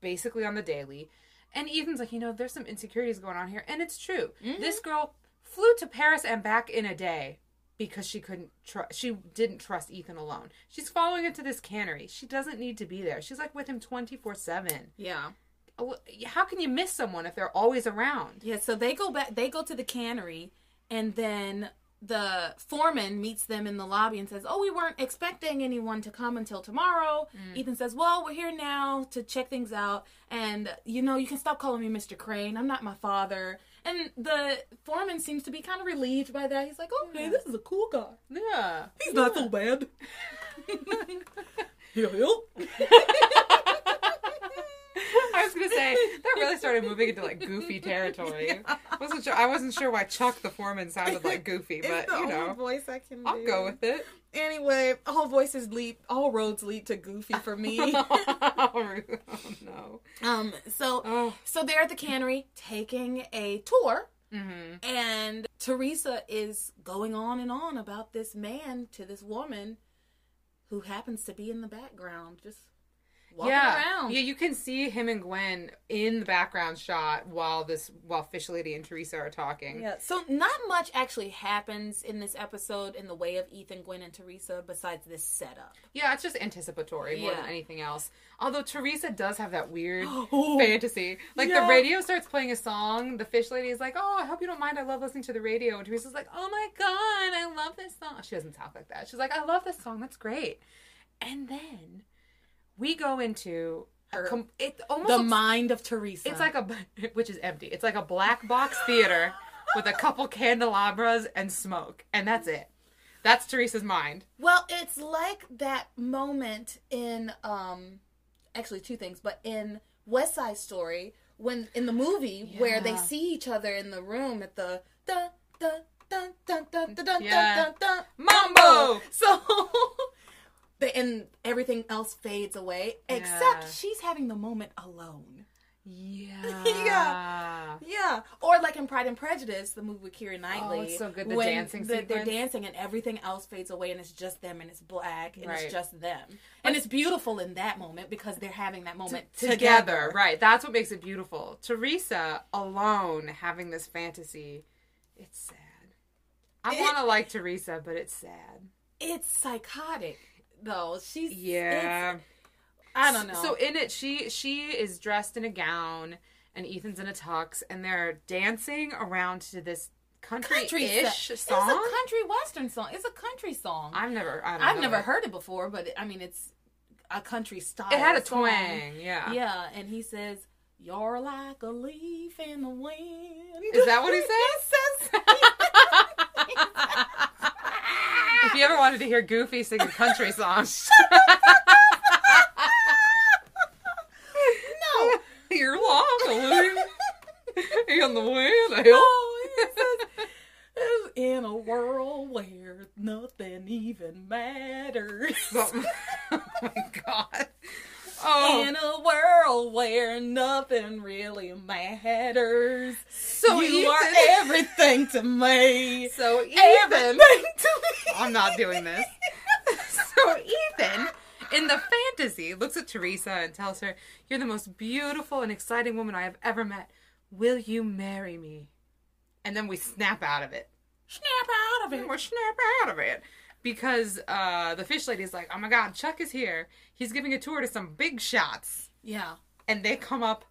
basically on the daily. And Ethan's like, you know, there's some insecurities going on here, and it's true. Mm-hmm. This girl flew to Paris and back in a day because she couldn't trust. She didn't trust Ethan alone. She's following him to this cannery. She doesn't need to be there. She's like with him twenty four seven. Yeah. How can you miss someone if they're always around? Yeah, so they go back they go to the cannery and then the foreman meets them in the lobby and says, "Oh, we weren't expecting anyone to come until tomorrow." Mm. Ethan says, "Well, we're here now to check things out, and you know, you can stop calling me Mr. Crane. I'm not my father." And the foreman seems to be kind of relieved by that. He's like, "Okay, this is a cool guy. Yeah. He's not so bad." yeah, yeah. I was gonna say that really started moving into like goofy territory. wasn't sure. I wasn't sure why Chuck the foreman sounded like goofy, but you know, voice I can I'll do. go with it. Anyway, all voices lead, all roads lead to Goofy for me. oh no. um, so Oh. so they're at the cannery taking a tour, Mm-hmm. and Teresa is going on and on about this man to this woman, who happens to be in the background, just walking Yeah, around. yeah. You can see him and Gwen in the background shot while this while Fish Lady and Teresa are talking. Yeah, so not much actually happens in this episode in the way of Ethan, Gwen, and Teresa besides this setup. Yeah, it's just anticipatory more than anything else. Although Teresa does have that weird Oh, fantasy. Like yeah. the radio starts playing a song, the fish lady is like, "Oh, I hope you don't mind. I love listening to the radio." And Teresa's like, "Oh my god, I love this song." She doesn't talk like that. She's like, "I love this song. That's great." And then we go into Her- com- it almost The looks- mind of Teresa. it's like a which is empty. It's like a black box theater with a couple candelabras and smoke, and that's it. That's Teresa's mind. Well, it's like that moment in um actually two things, but in West Side Story when in the movie where they see each other in the room at the dun dun dun dun dun dun dun Yeah. dun dun Mambo! So and everything else fades away except Yeah. she's having the moment alone. Yeah. Yeah. Yeah, or like in Pride and Prejudice, the movie with Keira oh, Knightley. Oh, it's so good, the when dancing the- They're dancing and everything else fades away, and it's just them, and it's black, and Right. it's just them, and it's beautiful in that moment because they're having that moment together. together. Right. That's what makes it beautiful. Teresa alone having this fantasy, it's sad. I want to like Teresa, but it's sad. It's psychotic, though. She's Yeah. I don't know. So in it, she she is dressed in a gown, and Ethan's in a tux, and they're dancing around to this country country-ish song. It's a country western song. It's a country song. I've never, I don't I've know never it. heard it before, but it, I mean, it's a country style. It had a song. twang, yeah. Yeah, and he says, "You're like a leaf in the wind." Is that what he says? if you ever wanted to hear Goofy sing a country song, no. you're leaf in the wind. Oh, says, in a world where nothing even matters. oh my god. Oh, In a world where nothing really matters. so you are everything to me. so Ethan. Everything to me. I'm not doing this. so Ethan, in the fantasy, looks at Teresa and tells her, "You're the most beautiful and exciting woman I have ever met. Will you marry me?" And then we snap out of it. Snap out of it. We're snap out of it because uh, the fish lady's like, "Oh my God, Chuck is here. He's giving a tour to some big shots," Yeah. and they come up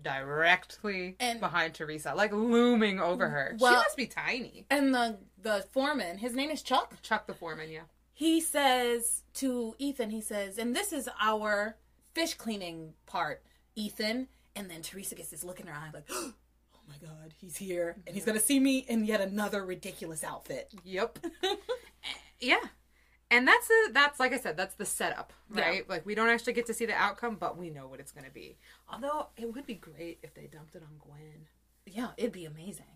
directly And- behind Teresa, like looming over her. she must be tiny. And the the foreman, his name is Chuck. Chuck the foreman, yeah. He says to Ethan, he says, and this is our fish cleaning part, Ethan. And then Teresa gets this look in her eye, like, oh my god, he's here, and he's gonna see me in yet another ridiculous outfit. Yep. yeah. And that's a, that's like I said, that's the setup, Yeah. right? Like we don't actually get to see the outcome, but we know what it's going to be. Although it would be great if they dumped it on Gwen. Yeah, it'd be amazing.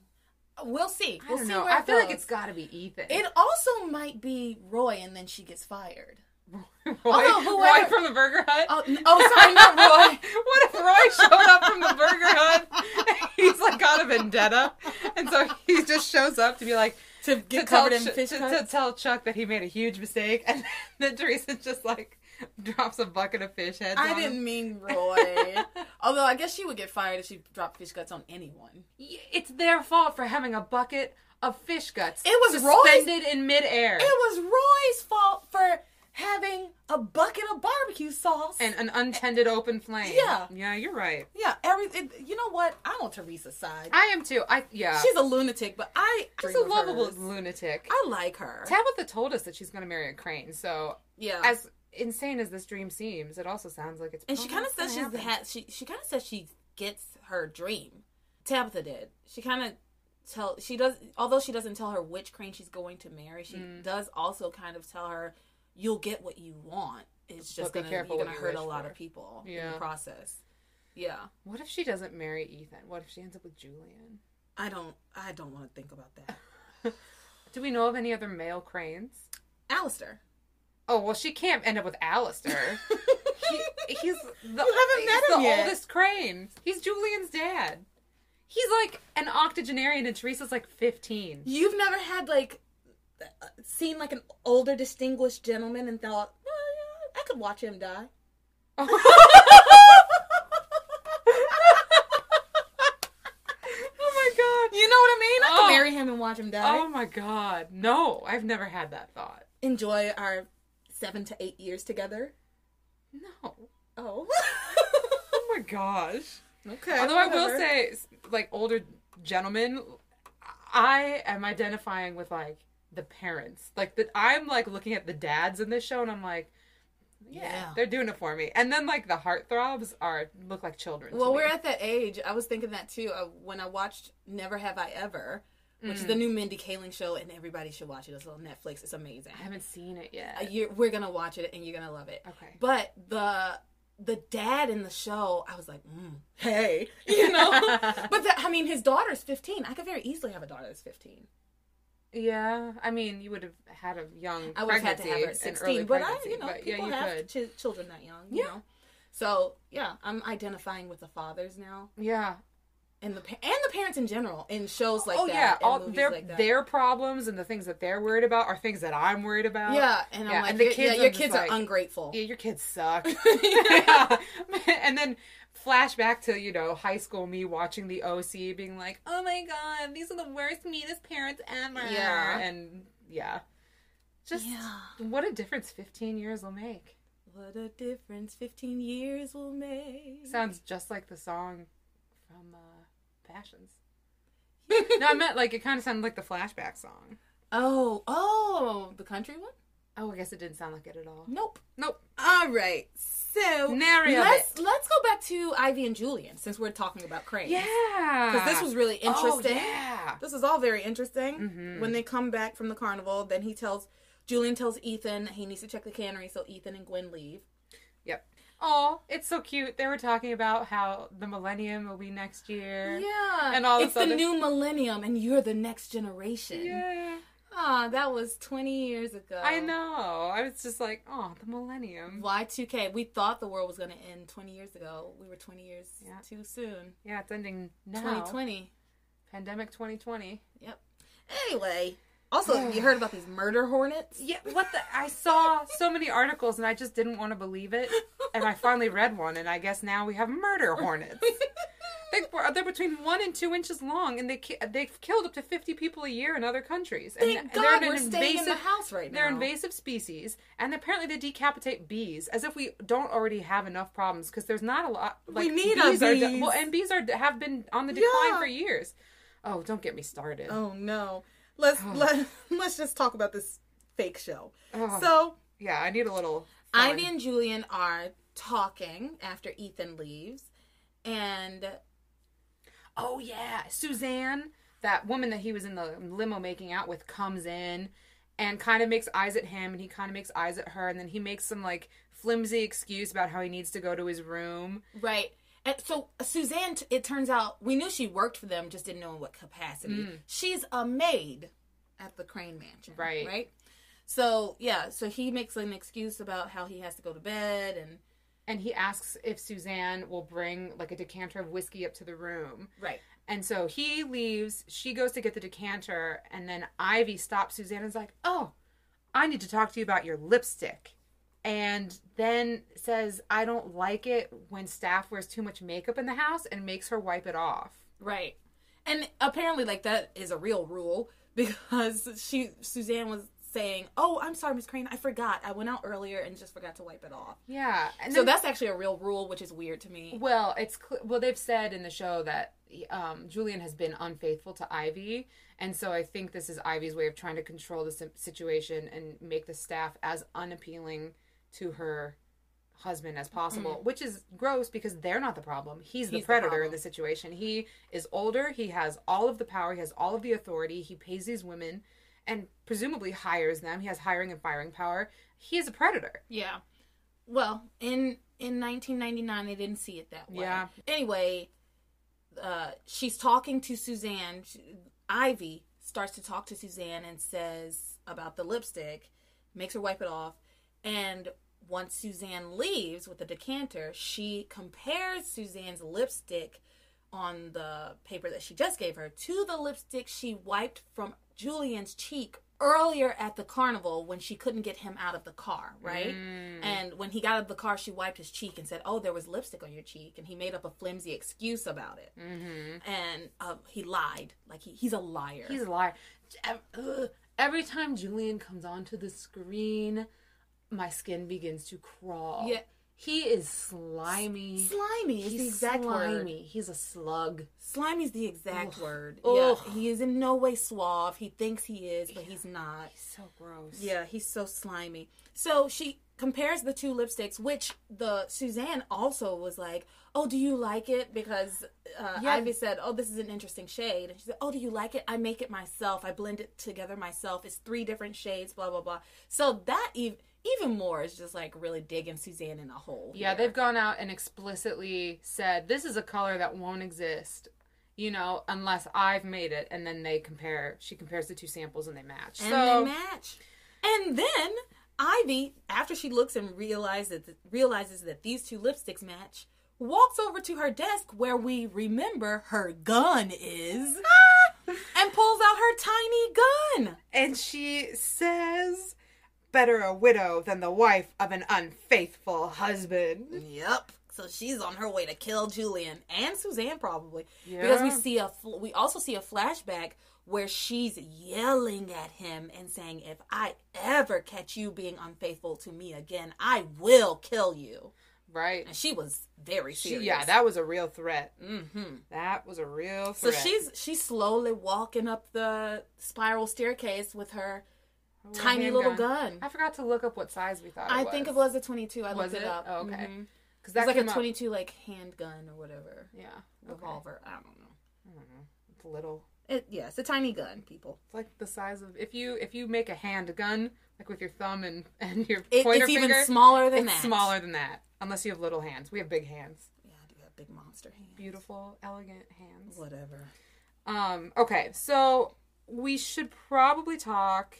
We'll see. I We'll don't see know. where I feel like it's got to be Ethan. It also might be Roy, and then she gets fired. Roy, Although Roy from the Burger Hut. Oh, oh sorry, not Roy. what if Roy showed up from the Burger Hut? He's like got a vendetta, and so he just shows up to be like To get to tell covered in Ch- fish to, to tell Chuck that he made a huge mistake, and then Teresa just like drops a bucket of fish heads. I on didn't mean Roy. Although I guess she would get fired if she dropped fish guts on anyone. It's their fault for having a bucket of fish guts. It was Roy's- suspended in midair. It was Roy's fault for having a bucket of barbecue sauce. and an untended open flame. Yeah. yeah, you're right. yeah, every it, you know what? I'm on Teresa's side. I am too. I yeah. She's a lunatic, but I She's a lovable hers. lunatic. I like her. Tabitha told us that she's going to marry a crane. So yeah, as insane as this dream seems, it also sounds like it's. and she kind of says she's had she she kind of says she gets her dream. Tabitha did. She kind of tell she does although she doesn't tell her which crane she's going to marry. She Mm. does also kind of tell her you'll get what you want. It's just But be gonna careful you're gonna you hurt a lot for. of people in the process. Yeah, What if she doesn't marry Ethan? What if she ends up with Julian? I don't I don't want to think about that. Do we know of any other male cranes? Alistair. Oh well, she can't end up with Alistair. he, he's the, You haven't met he's the yet. oldest crane. He's Julian's dad. He's like an octogenarian, and Teresa's like fifteen. You've never had like seen like an older distinguished gentleman and thought, well, yeah, I could watch him die. oh my god! You know what I mean? I Oh. could marry him and watch him die. Oh my god! No, I've never had that thought. Enjoy our seven to eight years together. No. Oh. Oh my gosh. okay. Although I will say, like older gentlemen, I am identifying with like the parents. Like that, I'm like looking at the dads in this show, and I'm like, yeah, Yeah. they're doing it for me. And then like the heartthrobs are look like children. Well, we're at that age. I was thinking that too uh, when I watched Never Have I Ever. which is the new Mindy Kaling show, and everybody should watch it. It's on Netflix. It's amazing. I haven't seen it yet. Uh, we're gonna watch it, and you're gonna love it. Okay. But the the dad in the show, I was like, mm, hey, you know. but the, I mean, his daughter's 15. I could very easily have a daughter that's 15. Yeah, I mean, you would have had a young I would have had to have her at 16, but I, you know, but yeah, people you have could. ch- children that young, you Yeah. know. So yeah, I'm identifying with the fathers now, Yeah. and the pa- and the parents in general in shows like oh that. yeah, all their like their problems and the things that they're worried about are things that I'm worried about. yeah, and I'm Yeah, like, and the kids, yeah, your kids like- are ungrateful. Yeah, your kids suck. yeah. And then flashback to, you know, high school me watching the OC being like, oh my god, these are the worst, meanest parents ever. Yeah. And yeah. Just Yeah. what a difference 15 years will make. What a difference 15 years will make. Sounds just like the song from uh, Passions. no, I meant like it kind of sounded like the flashback song. Oh, oh, the country one? Oh, I guess it didn't sound like it at all. Nope. Nope. All right. So Nary let's let's go back to Ivy and Julian since we're talking about Crane. Yeah. Because this was really interesting. Oh, yeah. This is all very interesting. Mhm. When they come back from the carnival, then he tells Julian tells Ethan he needs to check the cannery, so Ethan and Gwen leave. Yep. Oh, it's so cute. They were talking about how the millennium will be next year. Yeah, And all it's the other- new millennium, and you're the next generation. Yeah. Ah, that was 20 years ago. I know. I was just like, oh, the millennium. Y2K. We thought the world was going to end 20 years ago. We were 20 years Yeah. too soon. Yeah, it's ending now. 2020. Pandemic 2020. Yep. Anyway, also, you heard about these murder hornets? Yeah, what the? I saw so many articles and I just didn't want to believe it. And I finally read one, and I guess now we have murder hornets. They, they're between one and two inches long, and they ki- they've killed up to fifty people a year in other countries. And Thank they're God an we're staying in the house right now. They're invasive species, and apparently they decapitate bees, as if we don't already have enough problems. Because there's not a lot. Like, need our are bees. well, and bees are have been on the decline Yeah. for years. Oh, don't get me started. Oh no. Let's oh. let, let's just talk about this fake show. Oh, So, yeah, I need a little. fun. Ivy and Julian are talking after Ethan leaves, and Oh yeah, Suzanne, that woman that he was in the limo making out with, comes in and kind of makes eyes at him, and he kind of makes eyes at her, and then he makes some like flimsy excuse about how he needs to go to his room. right. And so Suzanne, it turns out we knew she worked for them, just didn't know in what capacity. Mm. She's a maid at the Crane Mansion, Right. Right. So yeah, so he makes an excuse about how he has to go to bed, and And he asks if Suzanne will bring like a decanter of whiskey up to the room. right. And so he leaves, she goes to get the decanter, and then Ivy stops Suzanne and is like, Oh, I need to talk to you about your lipstick. And then says, I don't like it when staff wears too much makeup in the house and makes her wipe it off. Right. And apparently like that is a real rule because she Suzanne was saying, "Oh, I'm sorry, Miss Crane. I forgot. I went out earlier and just forgot to wipe it off." Yeah. And So then, that's actually a real rule, which is weird to me. well, it's well they've said in the show that um, Julian has been unfaithful to Ivy, and so I think this is Ivy's way of trying to control the situation and make the staff as unappealing to her husband as possible, which is gross because they're not the problem. He's, the He's the predator in the situation. He is older, he has all of the power, he has all of the authority, he pays these women and presumably hires them. He has hiring and firing power. He is a predator. Yeah. Well, in in 1999 they didn't see it that way. Yeah. Anyway, uh, she's talking to Suzanne. She- Ivy starts to talk to Suzanne and says about the lipstick, makes her wipe it off, and once Suzanne leaves with the decanter, she compares Suzanne's lipstick on the paper that she just gave her to the lipstick she wiped from Julian's cheek earlier at the carnival when she couldn't get him out of the car, right? And when he got out of the car, she wiped his cheek and said, "Oh, there was lipstick on your cheek," and he made up a flimsy excuse about it. Mm-hmm. And uh, he lied, like he, he's a liar. He's a liar. Every time Julian comes onto the screen, my skin begins to crawl. Yeah. He is slimy. slimy is He's the exact word. He's a slug. Slimy is the exact word. Ugh. Yeah, he is in no way suave. He thinks he is, but he's not. So gross. Yeah, he's so slimy. So she compares the two lipsticks, which the Suzanne also was like, "Oh, do you like it?" Because uh, Yeah. Ivy said, "Oh, this is an interesting shade," and she said, "Oh, do you like it? I make it myself. I blend it together myself. It's three different shades. Blah blah blah." So that ev- even more is just like really digging Suzanne in a hole. Yeah, here. they've gone out and explicitly said this is a color that won't exist, you know, unless I've made it. And then they compare. She compares the two samples and they match. and so they match. And then Ivy, after she looks and realizes realizes that these two lipsticks match, walks over to her desk where we remember her gun is, ah! and pulls out her tiny gun. and she says, "Better a widow than the wife of an unfaithful husband." Yep. So she's on her way to kill Julian and Suzanne probably because we see a we also see a flashback where she's yelling at him and saying, "If I ever catch you being unfaithful to me again, I will kill you." Right. And she was very She, serious. yeah, that was a real threat. hmm That was a real threat. So she's she's slowly walking up the spiral staircase with her tiny little handgun. gun. I forgot to look up what size we thought. I it think it was was a 22. I Was looked it, it? up. Oh, okay. Because It's that like came a up- 22 like handgun or whatever. Yeah, okay. Revolver. I don't know. I don't know. It's little. It yeah, it's a tiny gun, people. It's like the size of if you if you make a handgun like with your thumb and and your It, pointer it's finger. even smaller than it's that. smaller than that, unless you have little hands. We have big hands, Yeah, I do have big monster hands. beautiful, elegant hands. Whatever. Um. Okay, so we should probably talk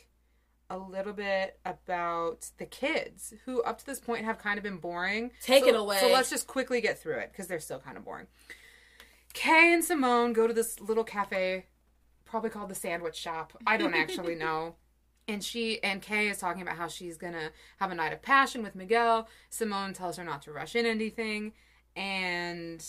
a little bit about the kids who up to this point have kind of been boring. Take So- it away. So let's just quickly get through it because they're still kind of boring. Kay and Simone go to this little cafe, probably called the Sandwich Shop. I don't actually know. And she and Kay is talking about how she's gonna have a night of passion with Miguel. Simone tells her not to rush in anything, and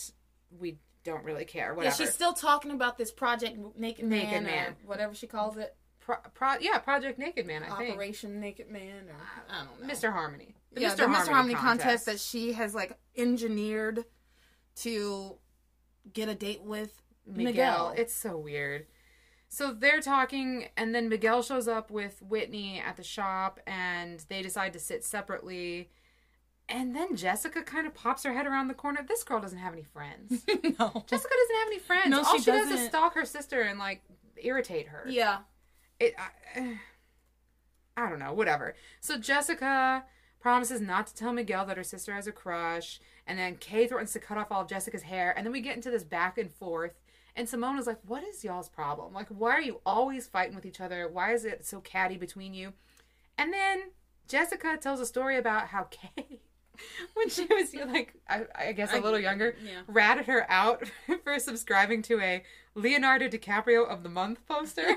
we don't really care. Yeah, Whatever. she's still talking about this project Naked Naked or Man. whatever she calls it, Pro, pro, yeah, Project Naked Man. I think Operation Naked Man, or I don't know. Mr. Harmony. The yeah, the Mr. Harmony contest. that she has like engineered to get a date with Miguel. Miguel. It's so weird. So they're talking, and then Miguel shows up with Whitney at the shop, and they decide to sit separately. And then Jessica kind of pops her head around the corner. This girl doesn't have any friends. no. Jessica doesn't have any friends. No, All she she does is stalk her sister and like irritate her. Yeah. It I, eh, I don't know whatever. So jessica promises not to tell miguel that her sister has a crush and then kay threatens to cut off all of jessica's hair and then we get into this back and forth and simone is like what is y'all's problem? Like why are you always fighting with each other? Why is it so catty between you? And then jessica tells a story about how kay when she was like I, I guess a little younger yeah. ratted her out for subscribing to a leonardo dicaprio of the month poster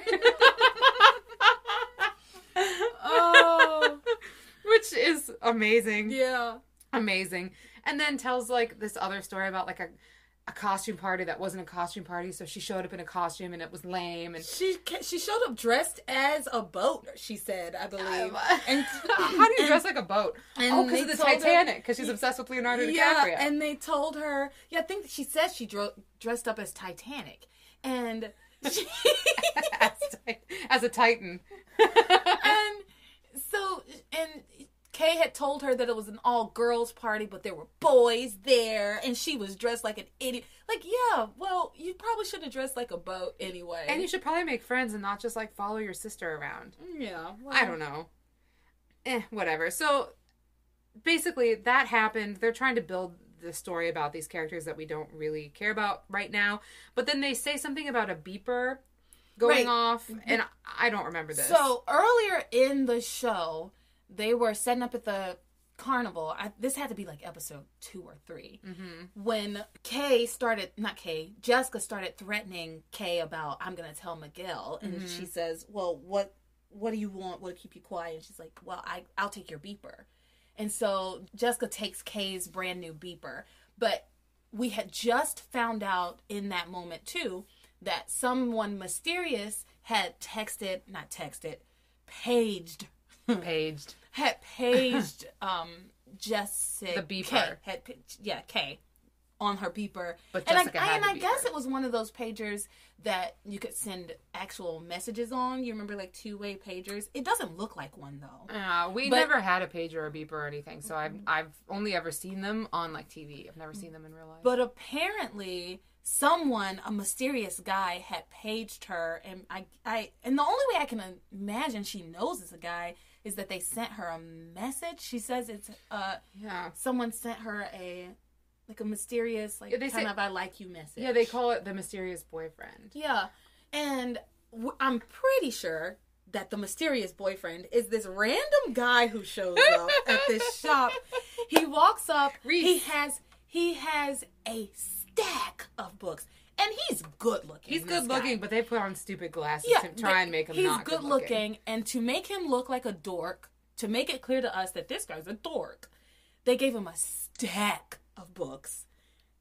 which is amazing yeah. amazing and then tells like this other story about like a, a costume party that wasn't a costume party so she showed up in a costume and it was lame and She she showed up dressed as a boat. She said, I believe. Um, and how do you dress like a boat and oh because of the titanic because she's obsessed with leonardo yeah, dicaprio and they told her. Yeah, I think she said she dro- dressed up as Titanic, and she, as, as a titan and so and Kay had told her that it was an all girls party, but there were boys there, and she was dressed like an idiot. Like, yeah, well, you probably should have dressed like a boat anyway. and you should probably make friends and not just like follow your sister around yeah, well, I don't know. Eh, whatever. So basically, that happened. They're trying to build the story about these characters that we don't really care about right now. But then they say something about a beeper going Right. off, and I don't remember this. So earlier in the show, they were setting up at the carnival. I, this had to be like episode two or 3 mm-hmm. when Kay started, not Kay, Jessica started threatening Kay about I'm gonna tell Miguel, and mm-hmm. she says, "Well, what what do you want? What to keep you quiet?" And she's like, "Well, I I'll take your beeper." And so Jessica takes Kay's brand new beeper, but we had just found out in that moment too that someone mysterious had texted, not texted, paged, paged. had paged um Jessica The beeper. Kay, had yeah K on her beeper. But and I, Jessica I- had and I guess it was one of those pagers that you could send actual messages on. You remember like two way pagers? It doesn't look like one though. Uh, we But- never had a pager or a beeper or anything, so I've I've only ever seen them on like TV. I've never seen them in real life. But apparently, someone, a mysterious guy, had paged her, and I, I, and the only way I can imagine she knows it's a guy is that they sent her a message. She says it's uh, yeah, someone sent her a like a mysterious like Yeah, they kind say- of I like you message. yeah, they call it the mysterious boyfriend. Yeah, and w- I'm pretty sure that the mysterious boyfriend is this random guy who shows up at this shop. He walks up. He has he has a stack of books, and he's good looking. He's good guy. looking, but they put on stupid glasses Yeah, to try and make him he's not good looking, and to make him look like a dork, to make it clear to us that this guy's a dork, they gave him a stack of books,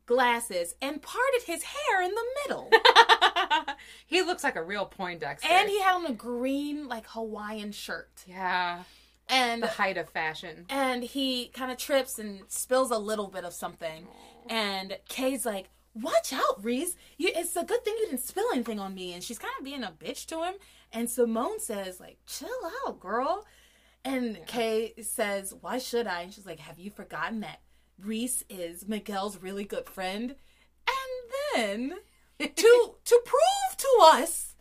glasses, and parted his hair in the middle. he looks like a real Poindexter. and he had on a green like Hawaiian shirt. yeah, And the height of fashion. and he kind of trips and spills a little bit of something. And Kay's like, "Watch out, Reese! You, it's a good thing you didn't spill anything on me." And she's kind of being a bitch to him. And Simone says, "Like, chill out, girl." And Kay says, "Why should I?" And she's like, "Have you forgotten that Reese is Miguel's really good friend?" And then to to prove to us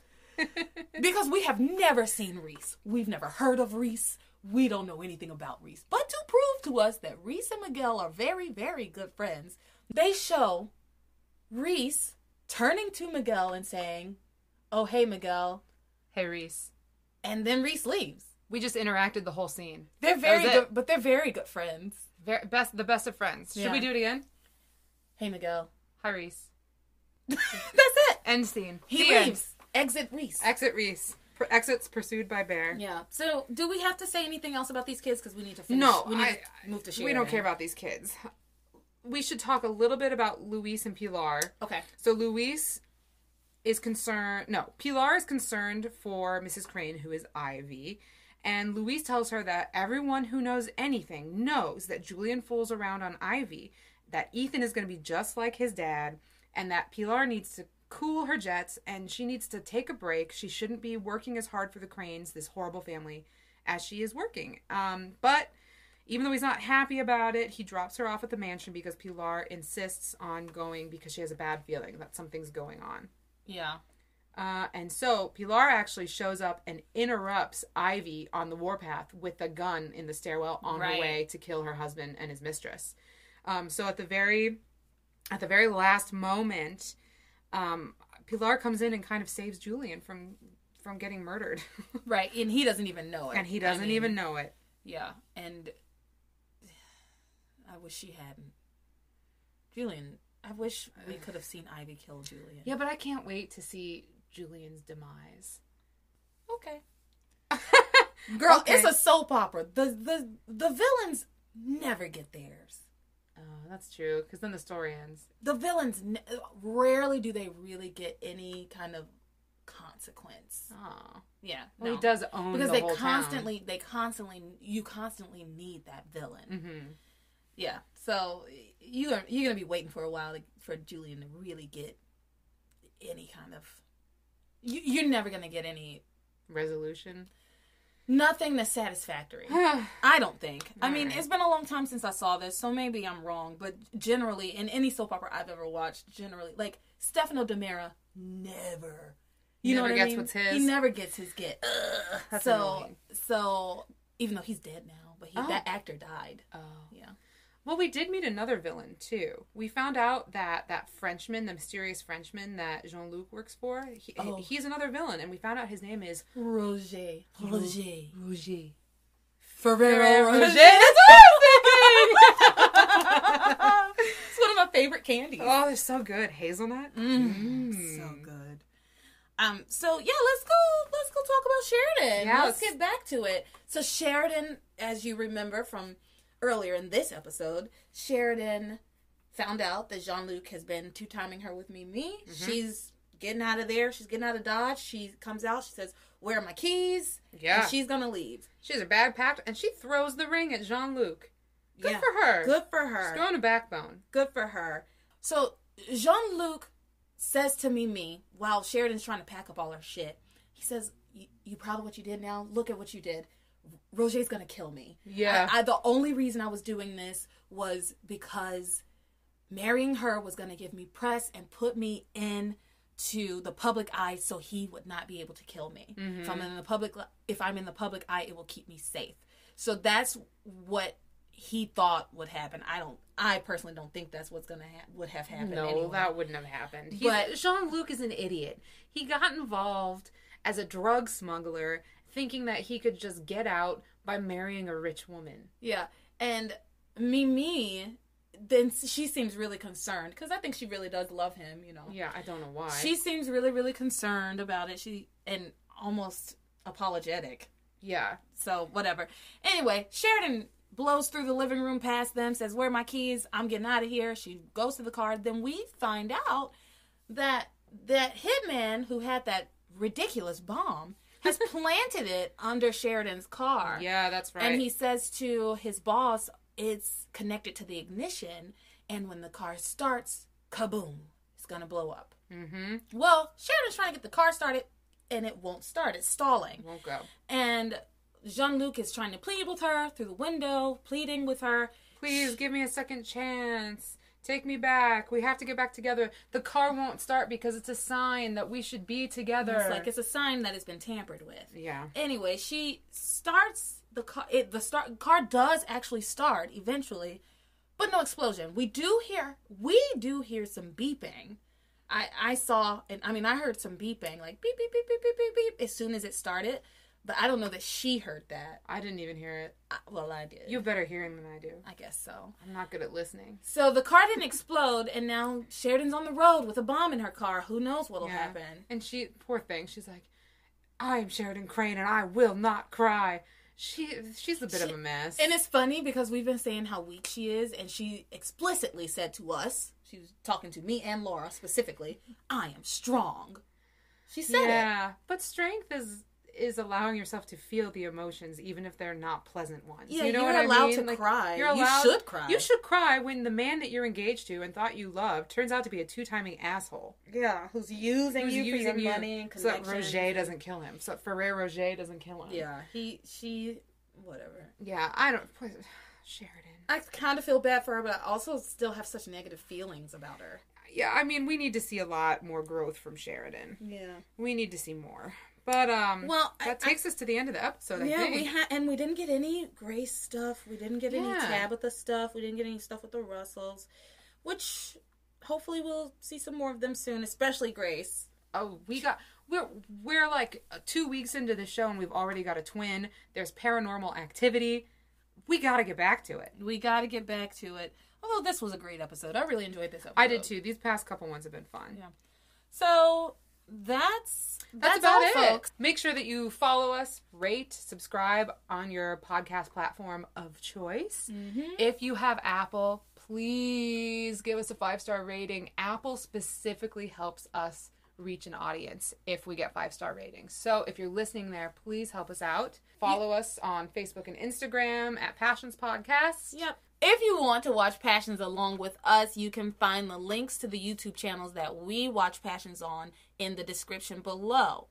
because we have never seen Reese. We've never heard of Reese. We don't know anything about Reese. But to prove to us that Reese and Miguel are very, very good friends, they show Reese turning to Miguel and saying, Oh, hey, Miguel. Hey Reese, And then Reese leaves. we just interacted the whole scene. They're very good, but they're very good friends. Ver- best, the best of friends. Should Yeah. we do it again? Hey, Miguel. Hi Reese. That's it. End scene. He The end. leaves. Exit Reese. Exit Reese. Per- exits pursued by Bear. yeah. So, do we have to say anything else about these kids? Because we need to finish. No, we need I, to move to we don't care about these kids. We should talk a little bit about Luis and Pilar. Okay. So Luis is concerned. No, Pilar is concerned for Mrs. Crane, who is Ivy. And Luis tells her that everyone who knows anything knows that Julian fools around on Ivy, that Ethan is going to be just like his dad, and that Pilar needs to cool her jets and she needs to take a break. She shouldn't be working as hard for the Cranes, this horrible family, as she is working. Um, but even though he's not happy about it, he drops her off at the mansion because Pilar insists on going because she has a bad feeling that something's going on. Yeah. Uh, and so Pilar actually shows up and interrupts Ivy on the warpath with a gun in the stairwell on Right. her way to kill her husband and his mistress. Um, so at the very, at the very last moment, um, Pilar comes in and kind of saves Julian from from getting murdered, Right. And he doesn't even know it. and he doesn't mean, even know it. Yeah. And I wish she hadn't. Julian, I wish we could have seen Ivy kill Julian. Yeah, but I can't wait to see Julian's demise. Okay. Girl, Okay. it's a soap opera. The the the villains never get theirs. Oh, that's true. Because then the story ends. The villains ne- rarely do they really get any kind of consequence. Oh, Yeah, well, no. he does own because the they whole constantly they constantly you constantly need that villain. Mm-hmm. Yeah, so you are you're gonna be waiting for a while to, for Julian to really get any kind of. You, you're never gonna get any Resolution. nothing that's satisfactory. I don't think. I mean, Alright. it's been a long time since I saw this, so maybe I'm wrong. But generally, in any soap opera I've ever watched, generally, like Stefano DiMera, never. You know what I mean? what's his? He never gets his get. That's so, annoying. so even though he's dead now, but he, Oh. that actor died. Oh. Yeah. Well, we did meet another villain too. We found out that that Frenchman, the mysterious Frenchman that Jean Luc works for, he, Oh. he's another villain, and we found out his name is Roger. Roger. Rouget. Ferrero Roger. Roger. That's what I was thinking. it's one of my favorite candies. oh, they're so good. Hazelnut. Mm, Mm. So good. Um. So yeah, let's go. Let's go talk about Sheridan. Yeah, let's let's- get back to it. So Sheridan, as you remember from earlier in this episode, Sheridan found out that Jean Luc has been two timing her with Mimi. Mm-hmm. She's getting out of there. She's getting out of Dodge. She comes out. She says, "Where are my keys?" Yeah. And she's gonna leave. She has a bad pact, and she throws the ring at Jean Luc. Good Yeah. for her. Good for She's her. growing a backbone. Good for her. So Jean Luc says to Mimi while Sheridan's trying to pack up all her shit. He says, "You, you proud of what you did now? Look at what you did. Roger's gonna kill me. Yeah. I, I, the only reason I was doing this was because marrying her was gonna give me press and put me in to the public eye, so he would not be able to kill me. If I'm mm-hmm. in the public, if I'm in the public eye, it will keep me safe. So that's what he thought would happen. I don't. I personally don't think that's what's gonna ha- would have happened. No, anyway. that wouldn't have happened. He's, But- Jean Luc is an idiot. He got involved as a drug smuggler, thinking that he could just get out by marrying a rich woman. Yeah, and Mimi, then she seems really concerned because I think she really does love him. You know, Yeah, I don't know why. she seems really, really concerned about it. She and almost apologetic. yeah, So whatever. Anyway, Sheridan blows through the living room past them, says, "Where are my keys? I'm getting out of here." She goes to the car. Then we find out that that hitman who had that ridiculous bomb has planted it under Sheridan's car. yeah, that's right. And he says to his boss, it's connected to the ignition, and when the car starts, kaboom, it's gonna blow up. mm-hmm. Well, Sheridan's trying to get the car started, and it won't start. It's stalling. won't go. And Jean Luc is trying to plead with her through the window, pleading with her. Please give me a second chance. Take me back. We have to get back together. The car won't start because it's a sign that we should be together. It's like it's a sign that has been tampered with. yeah. Anyway, she starts the car. It, the start car does actually start eventually, but no explosion. We do hear we do hear some beeping. I I saw and I mean I heard some beeping like beep beep beep beep beep beep beep as soon as it started, but I don't know that she heard that. I didn't even hear it. I, well, I did. You have better hearing than I do. I guess so. I'm not good at listening. So the car didn't explode, and now Sheridan's on the road with a bomb in her car. Who knows what'll Yeah. happen? And she, poor thing, she's like, I am Sheridan Crane and I will not cry. She, she's a bit of a mess. And it's funny because we've been saying how weak she is, and she explicitly said to us, she was talking to me and Laura specifically, I am strong. She said it. yeah, but strength is is allowing yourself to feel the emotions, even if they're not pleasant ones. Yeah, you know you're what I allowed mean? to cry. You're You should cry. You should cry when the man that you're engaged to and thought you loved turns out to be a two timing asshole. Yeah, who's using Who's you for using your you money and so that. Roger doesn't kill him. So Ferrer Roger doesn't kill him. Yeah, he, she, whatever. Yeah, I don't. Sheridan. I kind of feel bad for her, but I also still have such negative feelings about her. Yeah, I mean, we need to see a lot more growth from Sheridan. Yeah. We need to see more. But um, Well, I- that takes us to the end of the episode. I yeah, think. we had, and we didn't get any Grace stuff. We didn't get any Tabitha stuff. We didn't get any stuff with the Russells, which hopefully we'll see some more of them soon, especially Grace. oh, we got we're we're like uh, two weeks into the show and we've already got a twin. There's paranormal activity. We got to get back to it. We got to get back to it. Although this was a great episode, I really enjoyed this episode. I did too. These past couple ones have been fun. Yeah. So that's That's, that's, about all, it. folks. Make sure that you follow us, rate, subscribe on your podcast platform of choice. Mm-hmm. If you have Apple, please give us a five star rating. Apple specifically helps us reach an audience if we get five star ratings. So if you're listening there, please help us out. Follow us on Facebook and Instagram at Passions Podcast. Yep. If you want to watch Passions along with us, you can find the links to the YouTube channels that we watch Passions on in the description below.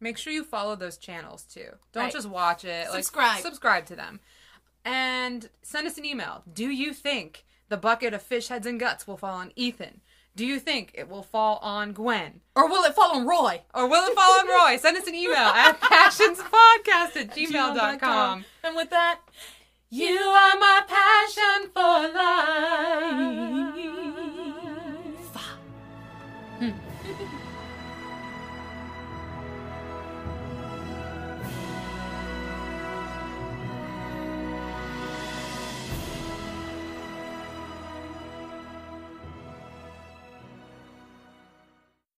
Make sure you follow those channels too. Don't Right. just watch it. Like, Subscribe. subscribe to them. And send us an email. Do you think the bucket of fish heads and guts will fall on Ethan? Do you think it will fall on Gwen? Or will it fall on Roy? Or will it fall on Roy? Send us an email at passionspodcast at gmail.com. And with that, You are my passion for life.